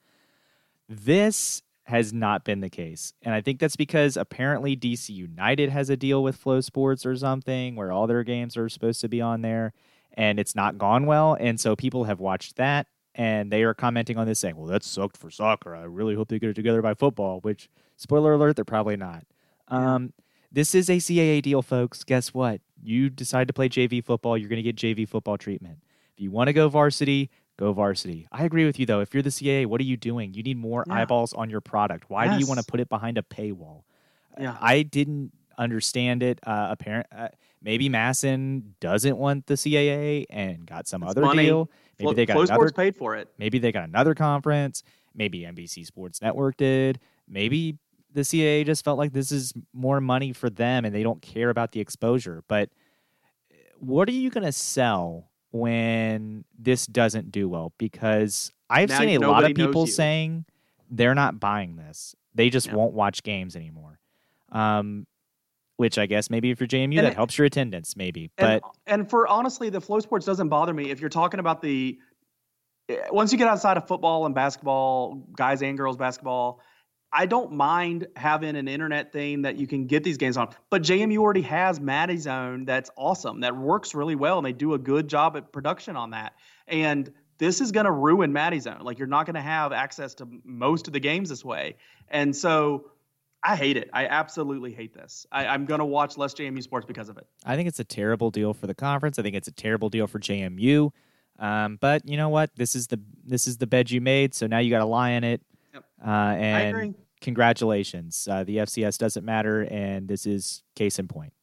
[SPEAKER 3] This has not been the case. And I think that's because apparently DC United has a deal with FloSports or something where all their games are supposed to be on there and it's not gone well. And so people have watched that and they are commenting on this saying, well, that sucked for soccer. I really hope they get it together by football, which, spoiler alert, they're probably not. Um, this is a CAA deal, folks. Guess what? You decide to play JV football, you're going to get JV football treatment. If you want to go varsity, go varsity. I agree with you though. If you're the CAA, what are you doing? You need more
[SPEAKER 1] Yeah.
[SPEAKER 3] eyeballs on your product. Why do you want to put it behind a paywall?
[SPEAKER 1] Yeah.
[SPEAKER 3] I didn't understand it. Uh, apparent, uh, maybe MASN doesn't want the CAA and got some
[SPEAKER 1] It's
[SPEAKER 3] other
[SPEAKER 1] money.
[SPEAKER 3] deal. Maybe they got another.
[SPEAKER 1] Sports paid for it.
[SPEAKER 3] Maybe they got another conference. Maybe NBC Sports Network did. Maybe the CAA just felt like this is more money for them and they don't care about the exposure. But uh, what are you going to sell when this doesn't do well? Because I've
[SPEAKER 1] Now
[SPEAKER 3] seen a lot of people saying they're not buying this. They just won't watch games anymore. Um, which I guess maybe if you're JMU,
[SPEAKER 1] And
[SPEAKER 3] that helps your attendance, maybe.
[SPEAKER 1] And,
[SPEAKER 3] But
[SPEAKER 1] and for honestly, the FloSports doesn't bother me if you're talking about the eh, once you get outside of football and basketball, guys and girls basketball. I don't mind having an internet thing that you can get these games on, but JMU already has Matty Zone that's awesome, that works really well, and they do a good job at production on that. And this is going to ruin Matty Zone. Like you're not going to have access to most of the games this way, and so I hate it. I absolutely hate this. I, I'm going to watch less JMU sports because of it.
[SPEAKER 3] I think it's a terrible deal for the conference. I think it's a terrible deal for JMU. Um, but you know what? This is the this is the bed you made. So now you got to lie in it.
[SPEAKER 1] Yep.
[SPEAKER 3] Uh, and congratulations. Uh, the FCS doesn't matter, and this is case in point.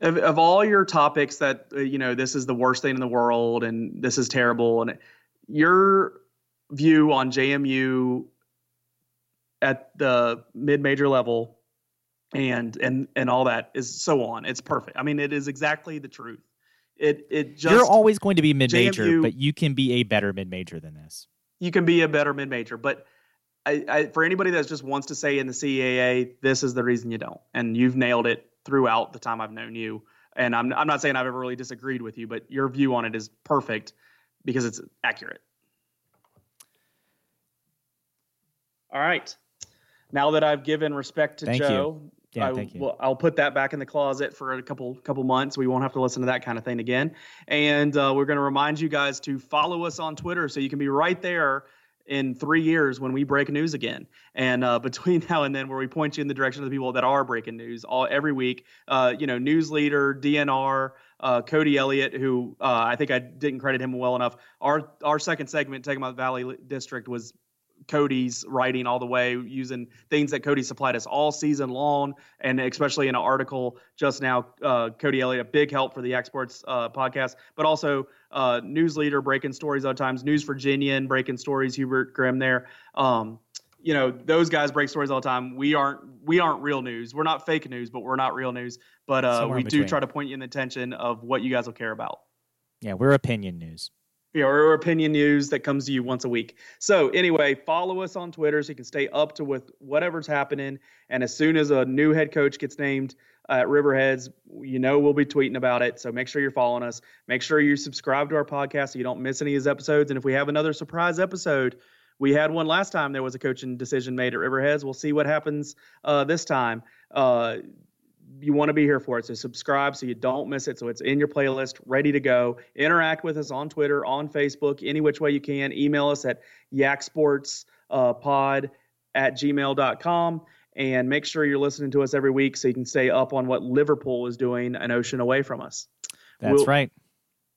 [SPEAKER 1] of, of all your topics that uh, you know this is the worst thing in the world and this is terrible and your view on JMU at the mid-major level and and and all that is so on it's perfect i mean it is exactly the truth it it just
[SPEAKER 3] You're always going to be mid major, but you can be a better mid major than this.
[SPEAKER 1] you can be a better mid-major but I, I for anybody that just wants to say in the CAA this is the reason you don't and you've nailed it throughout the time I've known you and I'm I'm not saying I've ever really disagreed with you but your view on it is perfect because it's accurate all right now that I've given respect to
[SPEAKER 3] Thank you.
[SPEAKER 1] Joe
[SPEAKER 3] Yeah,
[SPEAKER 1] I,
[SPEAKER 3] thank you.
[SPEAKER 1] will- I'll put that back in the closet for a couple couple months. We won't have to listen to that kind of thing again. And uh, we're going to remind you guys to follow us on Twitter so you can be right there in three years when we break news again. And uh, between now and then, where we point you in the direction of the people that are breaking news all every week. Uh, you know, news leader, DNR, uh, Cody Elliott, who uh, I think I didn't credit him well enough. Our our second segment, Tegama Valley District, was Cody's writing all the way using things that Cody supplied us all season long, and especially in an article just now. Uh, Cody Elliott, a big help for the Yak Sports uh, podcast, but also uh, news leader breaking stories other times. News Virginian breaking stories. Hubert Grimm there. Um, you know those guys break stories all the time. We aren't we aren't real news. We're not fake news, but we're not real news. But uh, we do
[SPEAKER 3] between.
[SPEAKER 1] try to point you in the attention of what you guys will care about
[SPEAKER 3] Yeah, we're opinion news.
[SPEAKER 1] You know, or opinion news that comes to you once a week. So anyway, follow us on Twitter so you can stay up to with whatever's happening. And as soon as a new head coach gets named at Riverheads, you know we'll be tweeting about it. So make sure you're following us. Make sure you subscribe to our podcast so you don't miss any of these episodes. And if we have another surprise episode, we had one last time. There was a coaching decision made at Riverheads. We'll see what happens uh, this time. Uh, you want to be here for it. So subscribe so you don't miss it. So it's in your playlist, ready to go. Interact with us on Twitter, on Facebook, any which way you can. Email us at yaksportspod uh, at gmail.com. And make sure you're listening to us every week so you can stay up on what Liverpool is doing an ocean away from us.
[SPEAKER 3] That's
[SPEAKER 1] We'll-
[SPEAKER 3] right.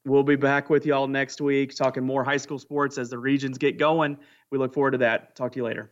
[SPEAKER 1] We'll be back with y'all next week talking more high school sports as the regions get going. We look forward to that. Talk to you later.